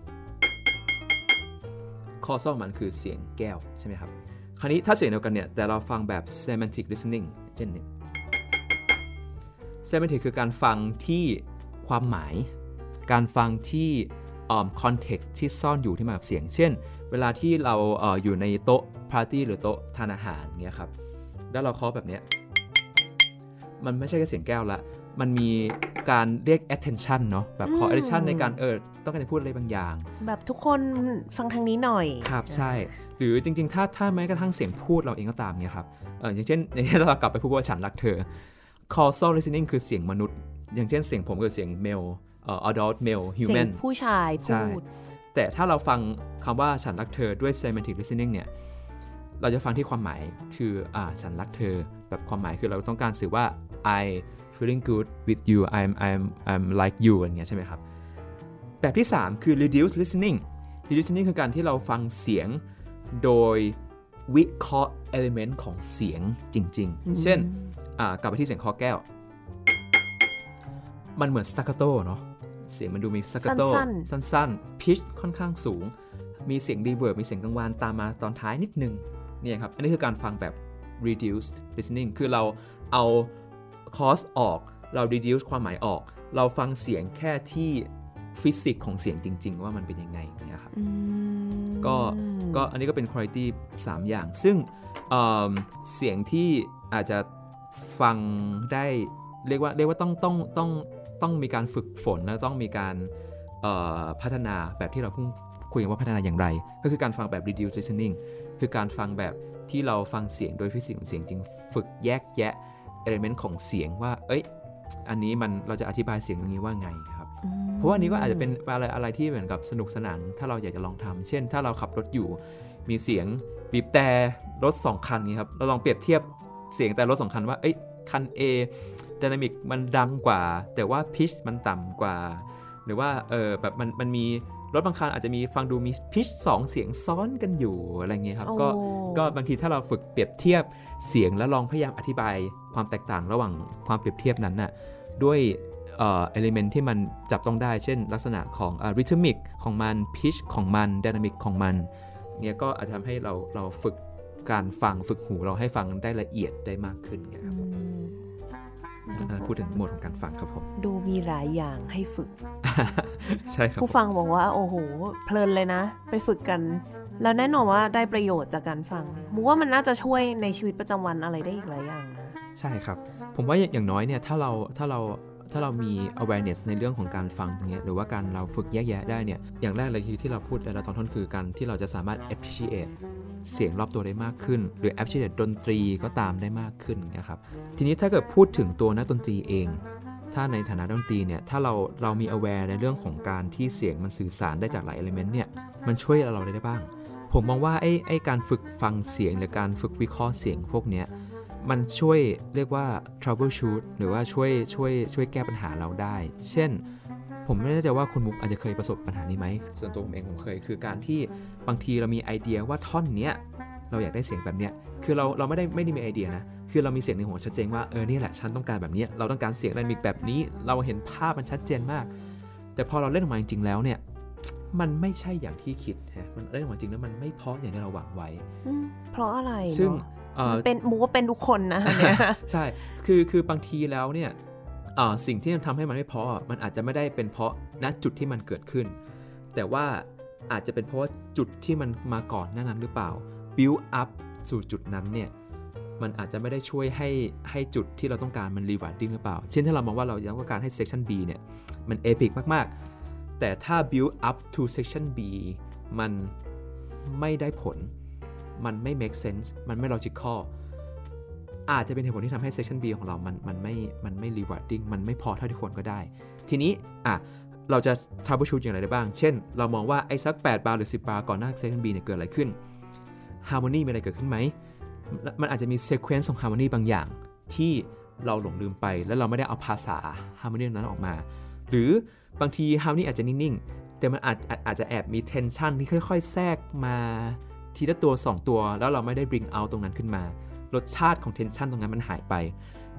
causal มันคือเสียงแก้วใช่ไหมครับ คราวนี้ถ้าเสียงเดียวกันเนี่ย แต่เราฟังแบบ semantic listening เช่นนี้ semantic คือการฟังที่ความหมาย การฟังที่อ่า context ที่ซ่อนอยู่ที่มากับเสียง เช่น เวลาที่เราเอออยู่ในโต๊ะปาร์ตี้หรือโต๊ะทานอาหารเงี้ยครับ แล้วเราเคาะแบบเนี้ย มันไม่ใช่แค่เสียงแก้วละ มันมีการเรียก attention เนาะแบบขออืม attention ในการเออต้องการจะพูดอะไรบางอย่าง แบบทุกคนฟังทางนี้หน่อย ครับใช่ หรือจริง ๆ ถ้าถ้าแม้กระทั่งเสียงพูดเราเองก็ตามเนี่ยครับเอออย่างเช่นอย่างเช่นเรากลับไปพูดว่าฉันรักเธอ causal listening คือเสียงมนุษย์ อย่างเช่นเสียงผมคือเสียง male เอ่อ adult male เสีย human งผู้ชายใช่พูดแต่ถ้าเราฟังคำว่าฉันรักเธอด้วย semantic listening เนี่ยเราจะฟังที่ความหมายคืออ่าฉันรักเธอ แบบความหมายคือเราต้องการสื่อว่า I feeling good with you I'm I'm I'm like you อย่างเงี้ยใช่ไหมครับ แบบที่ 3 คือ reduced listening reduced listening คือการที่เราฟังเสียงโดยวิเคราะห์ element ของเสียงจริง ๆ เช่นอ่ากลับไปที่เสียงคอแก้ว มันเหมือน staccato เนาะเสียงมันดูมี staccato สั้นสั้นๆ pitch ค่อนข้างสูง มีเสียง reverb มีเสียงกังวานตามมาตอนท้ายนิดนึงเนี่ยครับ อันนี้คือการฟังแบบ reduced listening คือเราเอา cause ออก เรา reduce ความหมายออก เราฟังเสียงแค่ที่ฟิสิกของเสียงจริง ๆ ว่ามันเป็นยังไงเนี่ยครับอืมก็ก็อันนี้ก็เป็นคุณภาพ3อย่าง ซึ่งเอิ่มเสียงที่อาจจะฟังได้เรียกว่าเรียกว่าต้องต้องต้องต้องมีการฝึกฝนแล้วต้องมีการเอ่อพัฒนาแบบที่เราเพิ่งคุยกันว่าพัฒนาอย่างไร ก็คือการฟังแบบ reduced listening คือการฟังแบบที่เราฟังเสียงโดยฟิสิกส์ของเสียงจริง ฝึกแยกแยะ เอลิเมนต์ของเสียงว่า เอ้ย อันนี้มันเราจะอธิบายเสียงตรงนี้ว่าไงครับอืมเพราะว่าอันนี้ก็อาจจะเป็นอะไรอะไรที่เหมือนกับสนุกสนาน ถ้าเราอยากจะลองทำเช่น ถ้าเราขับรถอยู่ มีเสียงบีบแต่รถ 2 คันนี้ครับ เราลองเปรียบเทียบเสียงแต่รถสองคันว่า เอ้ย คัน A ด y นามิกมันดังกว่า แต่ว่าพิชมันต่ำกว่า หรือว่า เออแบบมันมันมี รถบางคันอาจจะมีฟังดูมีพิชสองเสียงซ้อนกันอยู่อะไรเงี้ยครับก็โอ้ก็บางทีถ้าเราฝึกเปรียบเทียบเสียงแล้วลองพยายามอธิบายความแตกต่างระหว่างความเปรียบเทียบนั้นน่ะด้วยเอ่อ element ที่มันจับต้องได้ เช่น ลักษณะของอ่า rhythmic ของมัน pitch ของมัน dynamic ของมันเนี่ยก็อาจจะทำให้เราเราฝึกการฟังฝึกหูเราให้ฟังได้ละเอียดได้มากขึ้นเนี่ยครับผมอืมอ่า พูดถึงโหมดของการฟังครับผม ดูมีหลายอย่างให้ฝึก ใช่ครับ ผู้ฟังบอกว่าโอ้โห เพลินเลยนะ ไปฝึกกัน แล้วแน่นอนว่าได้ประโยชน์จากการฟังมูว่ามันน่าจะช่วยในชีวิตประจำวันอะไรได้อีกหลายอย่างนะ ใช่ครับ ผมว่าอย่างน้อยเนี่ยถ้าเราถ้าเราถ้าเรามี awareness ในเรื่องของการฟังตรงเนี้ยหรือว่าการเราฝึกแยกแยะได้เนี่ย อย่างแรกเลยคือที่เราพูดในตอนต้นคือการที่เราจะสามารถ appreciate เสียงรอบตัวได้มากขึ้น หรือ appreciate ดนตรีก็ตามได้มากขึ้นนะครับทีนี้ถ้าเกิดพูดถึงตัวนักดนตรีเอง ถ้าในฐานะดนตรีเนี่ยถ้าเราเรามี aware ในเรื่องของการที่เสียงมันสื่อสารได้จากหลาย element เนี่ยมันช่วยเราได้บ้าง ผมมองว่าไอ้ไอ้การฝึกฟังเสียงหรือการฝึกวิเคราะห์เสียงพวกเนี้ยมันช่วยเรียกว่า troubleshoot หรือว่าช่วยช่วยช่วยแก้ปัญหาเราได้ เช่น ผมไม่แน่ใจว่าคุณมุกอาจจะเคยประสบปัญหานี้ไหมส่วนตัวผมเองผมเคย คือการที่บางทีเรามีไอเดียว่าท่อนเนี้ยเราอยากได้เสียงแบบเนี้ย คือเราเราไม่ได้ไม่ได้มีไอเดียนะ คือเรามีเสียงในหัวชัดเจนว่าเออนี่แหละฉันต้องการแบบเนี้ยเราต้องการเสียงไดนามิกแบบนี้ เราเห็นภาพมันชัดเจนมาก แต่พอเราเล่นออกมาจริงๆแล้วเนี่ยมันไม่ใช่อย่างที่คิดฮะมันเล่นออกมาจริงแล้วมันไม่เพราะอย่างที่เราหวังไว้อืมเพราะอะไรซึ่งเนอะเอ่อมันเป็นมูว่าเป็นทุกคนนะเนี่ยใช่คือคือบางทีแล้วเนี่ยอ่า สิ่งที่ทำให้มันไม่เพาะอะมันอาจจะไม่ได้เป็นเพราะณจุดที่มันเกิดขึ้น แต่ว่าอาจจะเป็นเพราะว่าจุดที่มันมาก่อนหน้านั้นหรือเปล่า build up สู่จุดนั้นเนี่ยมันอาจจะไม่ได้ช่วยให้ให้จุดที่เราต้องการมัน rewarding หรือเปล่า เช่นถ้าเรามองว่าเราต้องการให้ section B เนี่ยมัน epic มากๆ แต่ถ้า build up to section B มันไม่ได้ผล มันไม่ make sense มันไม่ logical อาจจะเป็นเหตุผลที่ทำให้ section B ของเรา มันมันไม่ มันไม่ rewarding มันไม่พอเท่าที่ควรก็ได้ ทีนี้ อะ เราจะ troubleshoot อย่างไรได้บ้าง เช่น เรามองว่าไอ้สัก 8 บาร์หรือ 10 บาร์ก่อนหน้า section B เนี่ยเกิดอะไรขึ้น harmony มีอะไรเกิดขึ้นไหม มันอาจจะมี sequence ของ harmony บางอย่าง ที่เราหลงลืมไป แล้วเราไม่ได้เอาภาษา harmony นั้นออกมา หรือบางที harmony อาจจะนิ่งๆ แต่มันอาจอาจอาจจะแอบมี tension ที่ค่อย ๆ แทรกมาทีละตัว 2 ตัว แล้วเราไม่ได้ bring out ตรงนั้นขึ้นมา รสชาติของ tension ตรงนั้นมันหายไป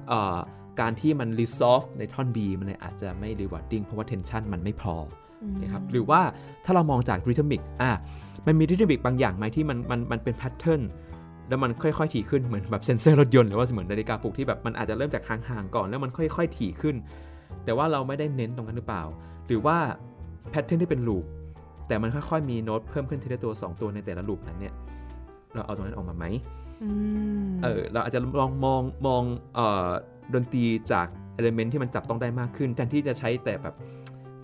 เอ่อการที่มัน resolve ในท่อน B มันเลยอาจจะไม่ rewarding เพราะว่า tension มันไม่พอนะครับหรือว่าถ้าเรามองจาก rhythmic อะมันมี rhythmic บางอย่างไหมที่มันมันมันเป็น pattern แล้วมันค่อยๆถี่ขึ้นเหมือนแบบเซนเซอร์รถยนต์หรือว่าเหมือนนาฬิกาปลุกที่แบบมันอาจจะเริ่มจากห่างๆก่อนแล้วมันค่อยๆถี่ขึ้น แต่ว่าเราไม่ได้เน้นตรงนั้นหรือเปล่า หรือว่า pattern ที่เป็น loop แต่มันค่อยๆมีโน้ตเพิ่มขึ้นทีละตัว 2 ตัวในแต่ละ loop นั้นเนี่ยเราเอาตรงนั้นออกมาไหมอืม เออเราอาจจะลองมองมองเอ่อดนตรีจากเอลเมนที่มันจับต้องได้มากขึ้น แทนที่จะใช้แต่แบบ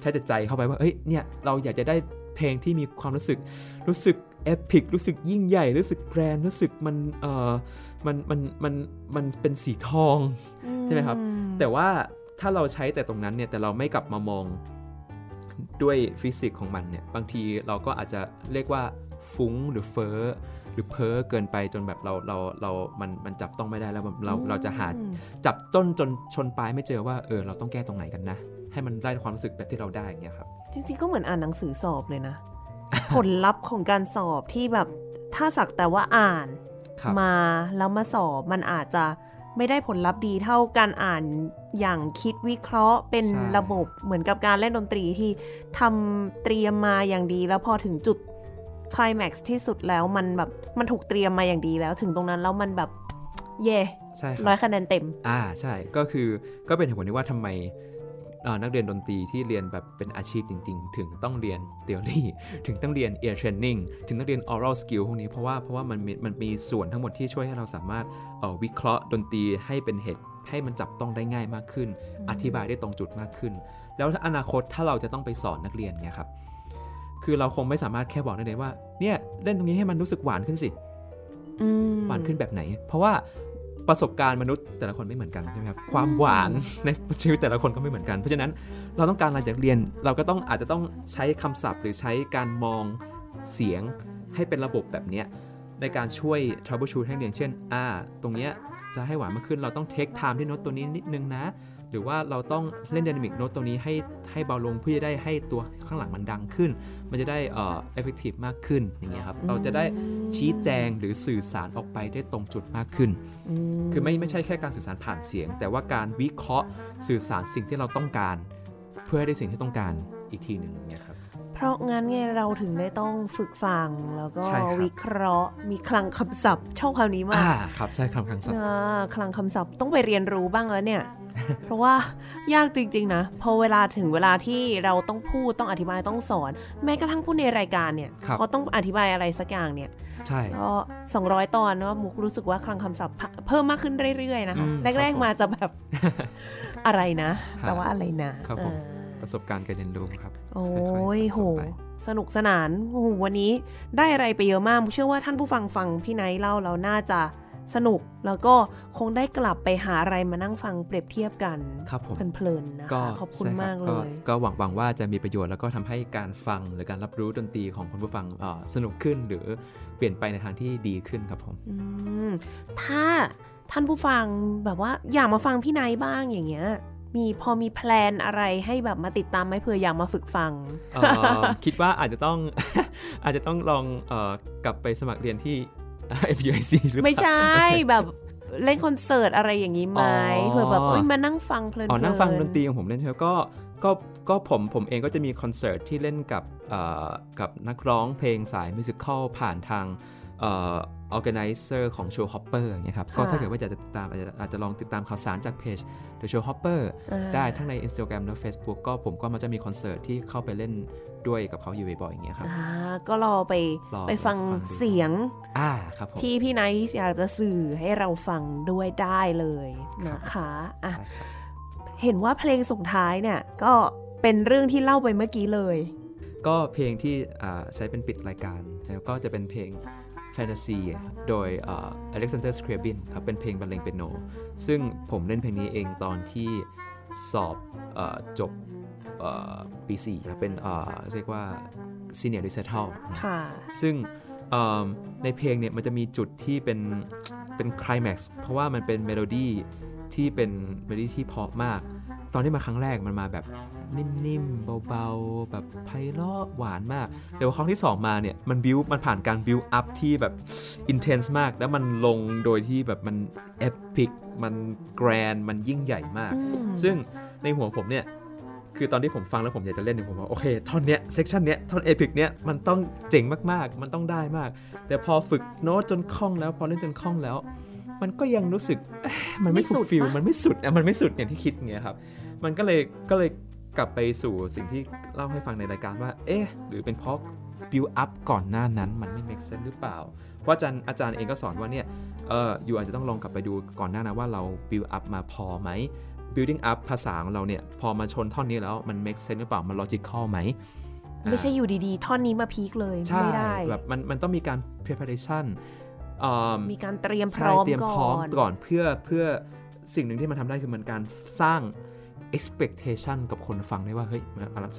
ใช้แต่ใจเข้าไปว่าเอ้ยเนี่ยเราอยากจะได้เพลงที่มีความรู้สึกรู้สึกเอพิกรู้สึกยิ่งใหญ่รู้สึกแกรนรู้สึกมันเออมันมันมันมันเป็นสีทองใช่ไหมครับ แต่ว่าถ้าเราใช้แต่ตรงนั้นเนี่ยแต่เราไม่กลับมามองด้วยฟิสิกส์ของมันเนี่ยบางทีเราก็อาจจะเรียกว่าฟุ้งหรือเฟ้อ หรือเพ้อเกินไปจนแบบเราเราเรามันมันจับต้องไม่ได้แล้วเราเราจะหาอืมจับต้นจนชนปลายไม่เจอว่าเออเราต้องแก้ตรงไหนกันนะ ให้มันได้ความรู้สึกแบบที่เราได้อย่างเงี้ยครับ จริงๆก็เหมือนอ่านหนังสือสอบเลยนะ ผลลัพธ์ของการสอบที่แบบถ้าสักแต่ว่าอ่านครับมาแล้วมาสอบมันอาจจะไม่ได้ผลลัพธ์ดีเท่าการอ่านอย่างคิดวิเคราะห์เป็นใช่ระบบเหมือนกับการเล่นดนตรีที่ทำเตรียมมาอย่างดีแล้วพอถึงจุด คลแม็กซ์ที่สุดแล้วมันแบบมันถูกเตรียมมาอย่างดีแล้ว ถึงตรงนั้นแล้วมันแบบเย่ใช่คร้รัอบยคะแนนเต็ม อ่าใช่ก็คือก็เป็นเหตุผลที่ว่าทำไมเอ่อนักเรียนดนตรีที่เรียนแบบเป็นอาชีพจริง ๆ ถึงต้องเรียน theory ถึงต้องเรียน ear training ถึงต้องเรียน oral skill พวกนี้เพราะว่าเพราะว่ามันมีมันมีส่วนทั้งหมดที่ช่วยให้เราสามารถเอ่อวิเคราะห์ดนตรีให้เป็นเหตุให้มันจับต้องได้ง่ายมากขึ้น อธิบายได้ตรงจุดมากขึ้น แล้วถ้าอนาคตถ้าเราจะต้องไปสอนนักเรียนเนี่ยครับ คือเราคงไม่สามารถแค่บอกได้เลยว่า เนี่ยเล่นตรงนี้ให้มันรู้สึกหวานขึ้นสิอืมหวานขึ้นแบบไหน เพราะว่าประสบการณ์มนุษย์แต่ละคนไม่เหมือนกันใช่ไหมครับความหวานในชีวิตแต่ละคนก็ไม่เหมือนกัน เพราะฉะนั้นเราต้องการอะไรจากเรียน เราก็ต้องอาจจะต้องใช้คำศัพท์ หรือใช้การมองเสียงให้เป็นระบบแบบเนี้ยในการช่วย troubleshoot ให้เรียนเช่นอ่าตรงเนี้ยจะให้หวานมากขึ้นเราต้อง take time ที่โน้ตตัวนี้นิดนึงนะ หรือว่าเราต้องเล่น dynamic note ตรงนี้ให้ให้เบาลงเพื่อจะได้ให้ตัวข้างหลังมันดังขึ้น มันจะได้เอ่อ effective มากขึ้นอย่างเงี้ยครับเราจะได้ชี้แจงหรือสื่อสารออกไปได้ตรงจุดมากขึ้นมคือไม่ไม่ใช่แค่การสื่อสารผ่านเสียง แต่ว่าการวิเคราะห์สื่อสารสิ่งที่เราต้องการ เพื่อให้ได้สิ่งที่ต้องการอีกทีหนึ่งอย่างเนี่ยครับ เพราะงั้นไงเราถึงได้ต้องฝึกฟังแล้วก็ใช่ครับวิเคราะห์ มีคลังคำศัพท์ชอบคำนี้มากอ่าครับใช่คำครั้งสับอ่าคลังคำศัพท์ต้องไปเรียนรู้บ้างแล้วเนี่ย เพราะว่ายากจริงๆนะพอเวลาถึงเวลาที่เราต้องพูดต้องอธิบายต้องสอน แม้กระทั่งพูดในรายการเนี่ยครับเขาต้องอธิบายอะไรสักอย่างเนี่ยใช่ก็200 ตอนเนาะมุกรู้สึกว่าคลังคำศัพท์เพิ่มมากขึ้นเรื่อยๆนะคะอืมแรกครับผมๆมาจะแบบอะไรนะฮะแต่ว่าอะไรนะ ครับผมอ่าประสบการณ์การเรียนรู้ครับ โอ้ค่อยยๆโหสะสมไปสนุกสนานโอ้โหวันนี้ได้อะไรไปเยอะมาก เชื่อว่าท่านผู้ฟังฟังพี่ไนท์เล่าแล้วน่าจะสนุกแล้วก็คงได้กลับไปหาอะไรมานั่งฟังเปรียบเทียบกันครับผมเพลินๆนะก็คะขอบคุณใช่รับมากเลก็ยก็หวังหวังว่าจะมีประโยชน์แล้วก็ทำให้การฟังหรือการรับรู้ดนตรีของคุณผู้ฟังเอ่อสนุกขึ้นหรือเปลี่ยนไปในทางที่ดีขึ้นครับผมอืมถ้าท่านผู้ฟังแบบว่าอยากมาฟังพี่ไนท์บ้างอย่างเงี้ย มีพอมี plan อะไรให้แบบมาติดตามไหมเผื่ออยากมาฝึกฟังเอ่อคิดว่าอาจจะต้องอาจจะต้องลองเออกลับไปสมัครเรียนที่ MUIC หรือเปล่าไม่ใช่แบบเล่นคอนเสิร์ตอะไรอย่างนี้ไหมอ๋อเผื่อแบบเอ้ยมานั่งฟังเพลินๆอ๋อนั่งฟังดนตรีของผมเล่นใช่ไหมก็ก็ก็ผมผมเองก็จะมีคอนเสิร์ตที่เล่นกับเอ่อกับนักร้องเพลงสายมิวสิควลผ่านทางเอ่อ organizer ของ Show Hopper อย่างเงี้ยครับ ก็ถ้าเกิดว่าอยากจะติดตามอาจจะอาจจะลองติดตามข่าวสารจากเพจ The Show Hopper อ่าได้ทั้งใน Instagram และ Facebook ก็ผมก็มันจะมีคอนเสิร์ตที่เข้าไปเล่นด้วยกับเขาอยู่บ่อยๆอย่างเงี้ยครับอ่าก็รอไปรอไปฟังฟังดูเสียงอ่าครับผมที่พี่ไนท์อยากจะสื่อให้เราฟังด้วยได้เลยนะคะอะใช่ครับเห็นว่าเพลงส่งท้ายเนี่ยก็เป็นเรื่องที่เล่าไปเมื่อกี้เลย ก็เพลงที่อ่าใช้เป็นปิดรายการแล้วก็จะเป็นเพลง แฟนตาซีโดยอเล็กซานเดอร์สเครบินครับเป็นเพลงบรรเลงเปียโน ซึ่งผมเล่นเพลงนี้เองตอนที่สอบเออจบเอ่อปี4ครับเป็นเอ่อเรียกว่า Senior Recital ค่ะซึ่งเอิ่มในเพลงเนี่ยมันจะมีจุดที่เป็นเป็นคลแม็กซ์เพราะว่ามันเป็นเมโลดี้ที่เป็นเมโลดี้ที่เพราะมาก ตอนที่มาครั้งแรกมันมาแบบ นิ่มๆ เบาๆ แบบไพเราะหวานมาก แต่ว่าครั้งที่ 2 มาเนี่ย มันบิวมันผ่านการบิวอัพที่แบบ intense มาก แล้วมันลงโดยที่แบบมัน epic มัน grand มันยิ่งใหญ่มากอืมซึ่งในหัวผมเนี่ย คือตอนที่ผมฟังแล้วผมอยากจะเล่นเนี่ยผมว่าโอเคท่อนเนี้ย section เนี้ยท่อน epic เนี้ยมันต้องเจ๋งมากๆ มันต้องได้มาก แต่พอฝึกโน้ตจนคล่องแล้วพอเล่นจนคล่องแล้วมันก็ยังรู้สึกเอ๊ะมันไม่ไม่สุสุดดฟิลปะมันไม่สุดอะมันไม่สุดอย่างที่คิดอย่างเงี้ยครับ มันก็เลยก็เลย กลับไปสู่สิ่งที่เล่าให้ฟังในรายการว่า เอ๊ะ หรือเป็นเพราะ build up ก่อนหน้านั้นมันไม่ make sense หรือเปล่า เพราะอาจารย์อาจารย์เองก็สอนว่าเนี่ย เอออยู่อาจจะต้องลองกลับไปดูก่อนหน้านะว่าเรา build up มาพอไหม building up ภาษาของเราเนี่ย พอมาชนท่อนนี้แล้วมัน make sense หรือเปล่า มัน logical ไหม ไม่ใช่อยู่ดีๆ ท่อนนี้มาพีคเลยใช่ไม่ได้แบบมันมันต้องมีการ preparation เอ่อมีการเตรียมพใช่ร้อมเตรียมก่พร้อมอนก่อนเพื่อเพื่อสิ่งหนึ่งที่มันทำได้คือมันการสร้าง expectation กับคนฟังได้ว่า เฮ้ย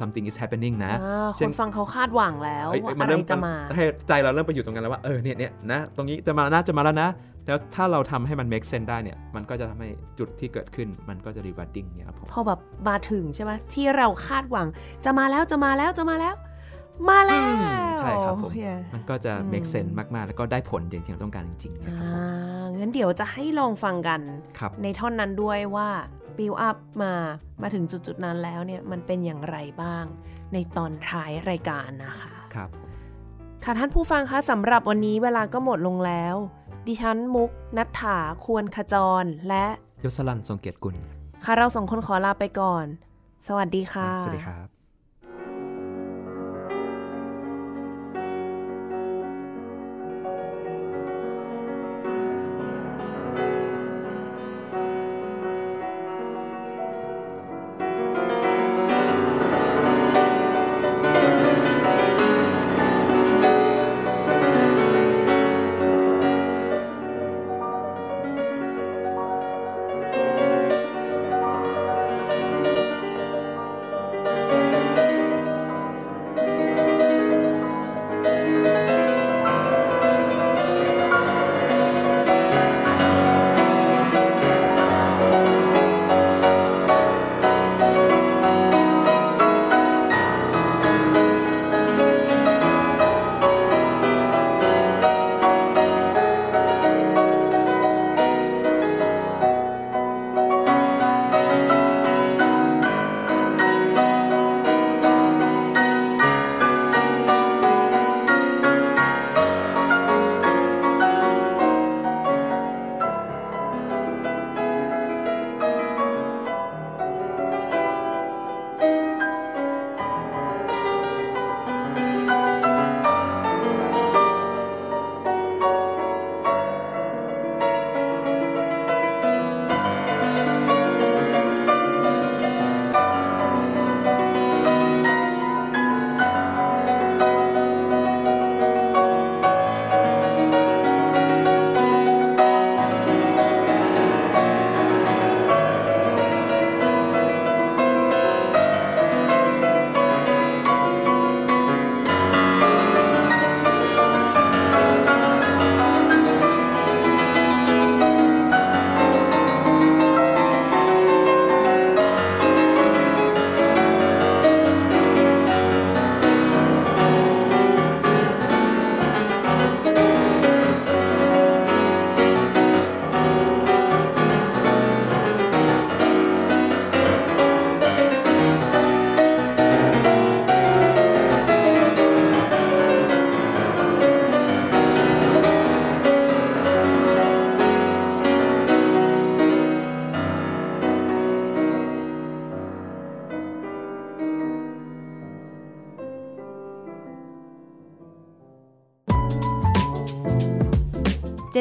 something is happening นะอ่าเช่คนนฟังเขาคาดหวังแล้วเอ้ยว่ามันอะไรเริ่มจะมาให้ใจเราเริ่มไปอยู่ตรงนั้นแล้วว่า เออเนี่ยเนี่ยนะ ตรงนี้จะมาน่าจะมาแล้วนะ แล้วถ้าเราทำให้มัน make sense ได้เนี่ย มันก็จะทำให้จุดที่เกิดขึ้น มันก็จะ rewarding เนี่ยครับผมพอแบบมาถึงใช่ไหมที่เราคาดหวัง จะมาแล้วจะมาแล้วจะมาแล้วมาแล้วอืมใช่ครับผมเฮียมันก็จะอืม make sense มาก ๆ แล้วก็ได้ผลอย่างที่เราต้องการจริงๆนะอ่าครับผมงั้นเดี๋ยวจะให้ลองฟังกันครับในท่อนนั้นด้วยว่า build up มามาถึงจุดๆนั้นแล้วเนี่ยมันเป็นอย่างไรบ้าง ในตอนท้ายรายการนะคะครับค่ะท่านผู้ฟังคะสำหรับวันนี้เวลาก็หมดลงแล้ว ดิฉันมุกนัทถาควรขจรและยศลันทร์ทรงเกียรติกุลค่ะเราสองคนขอลาไปก่อน สวัสดีค่ะ สวัสดีครับ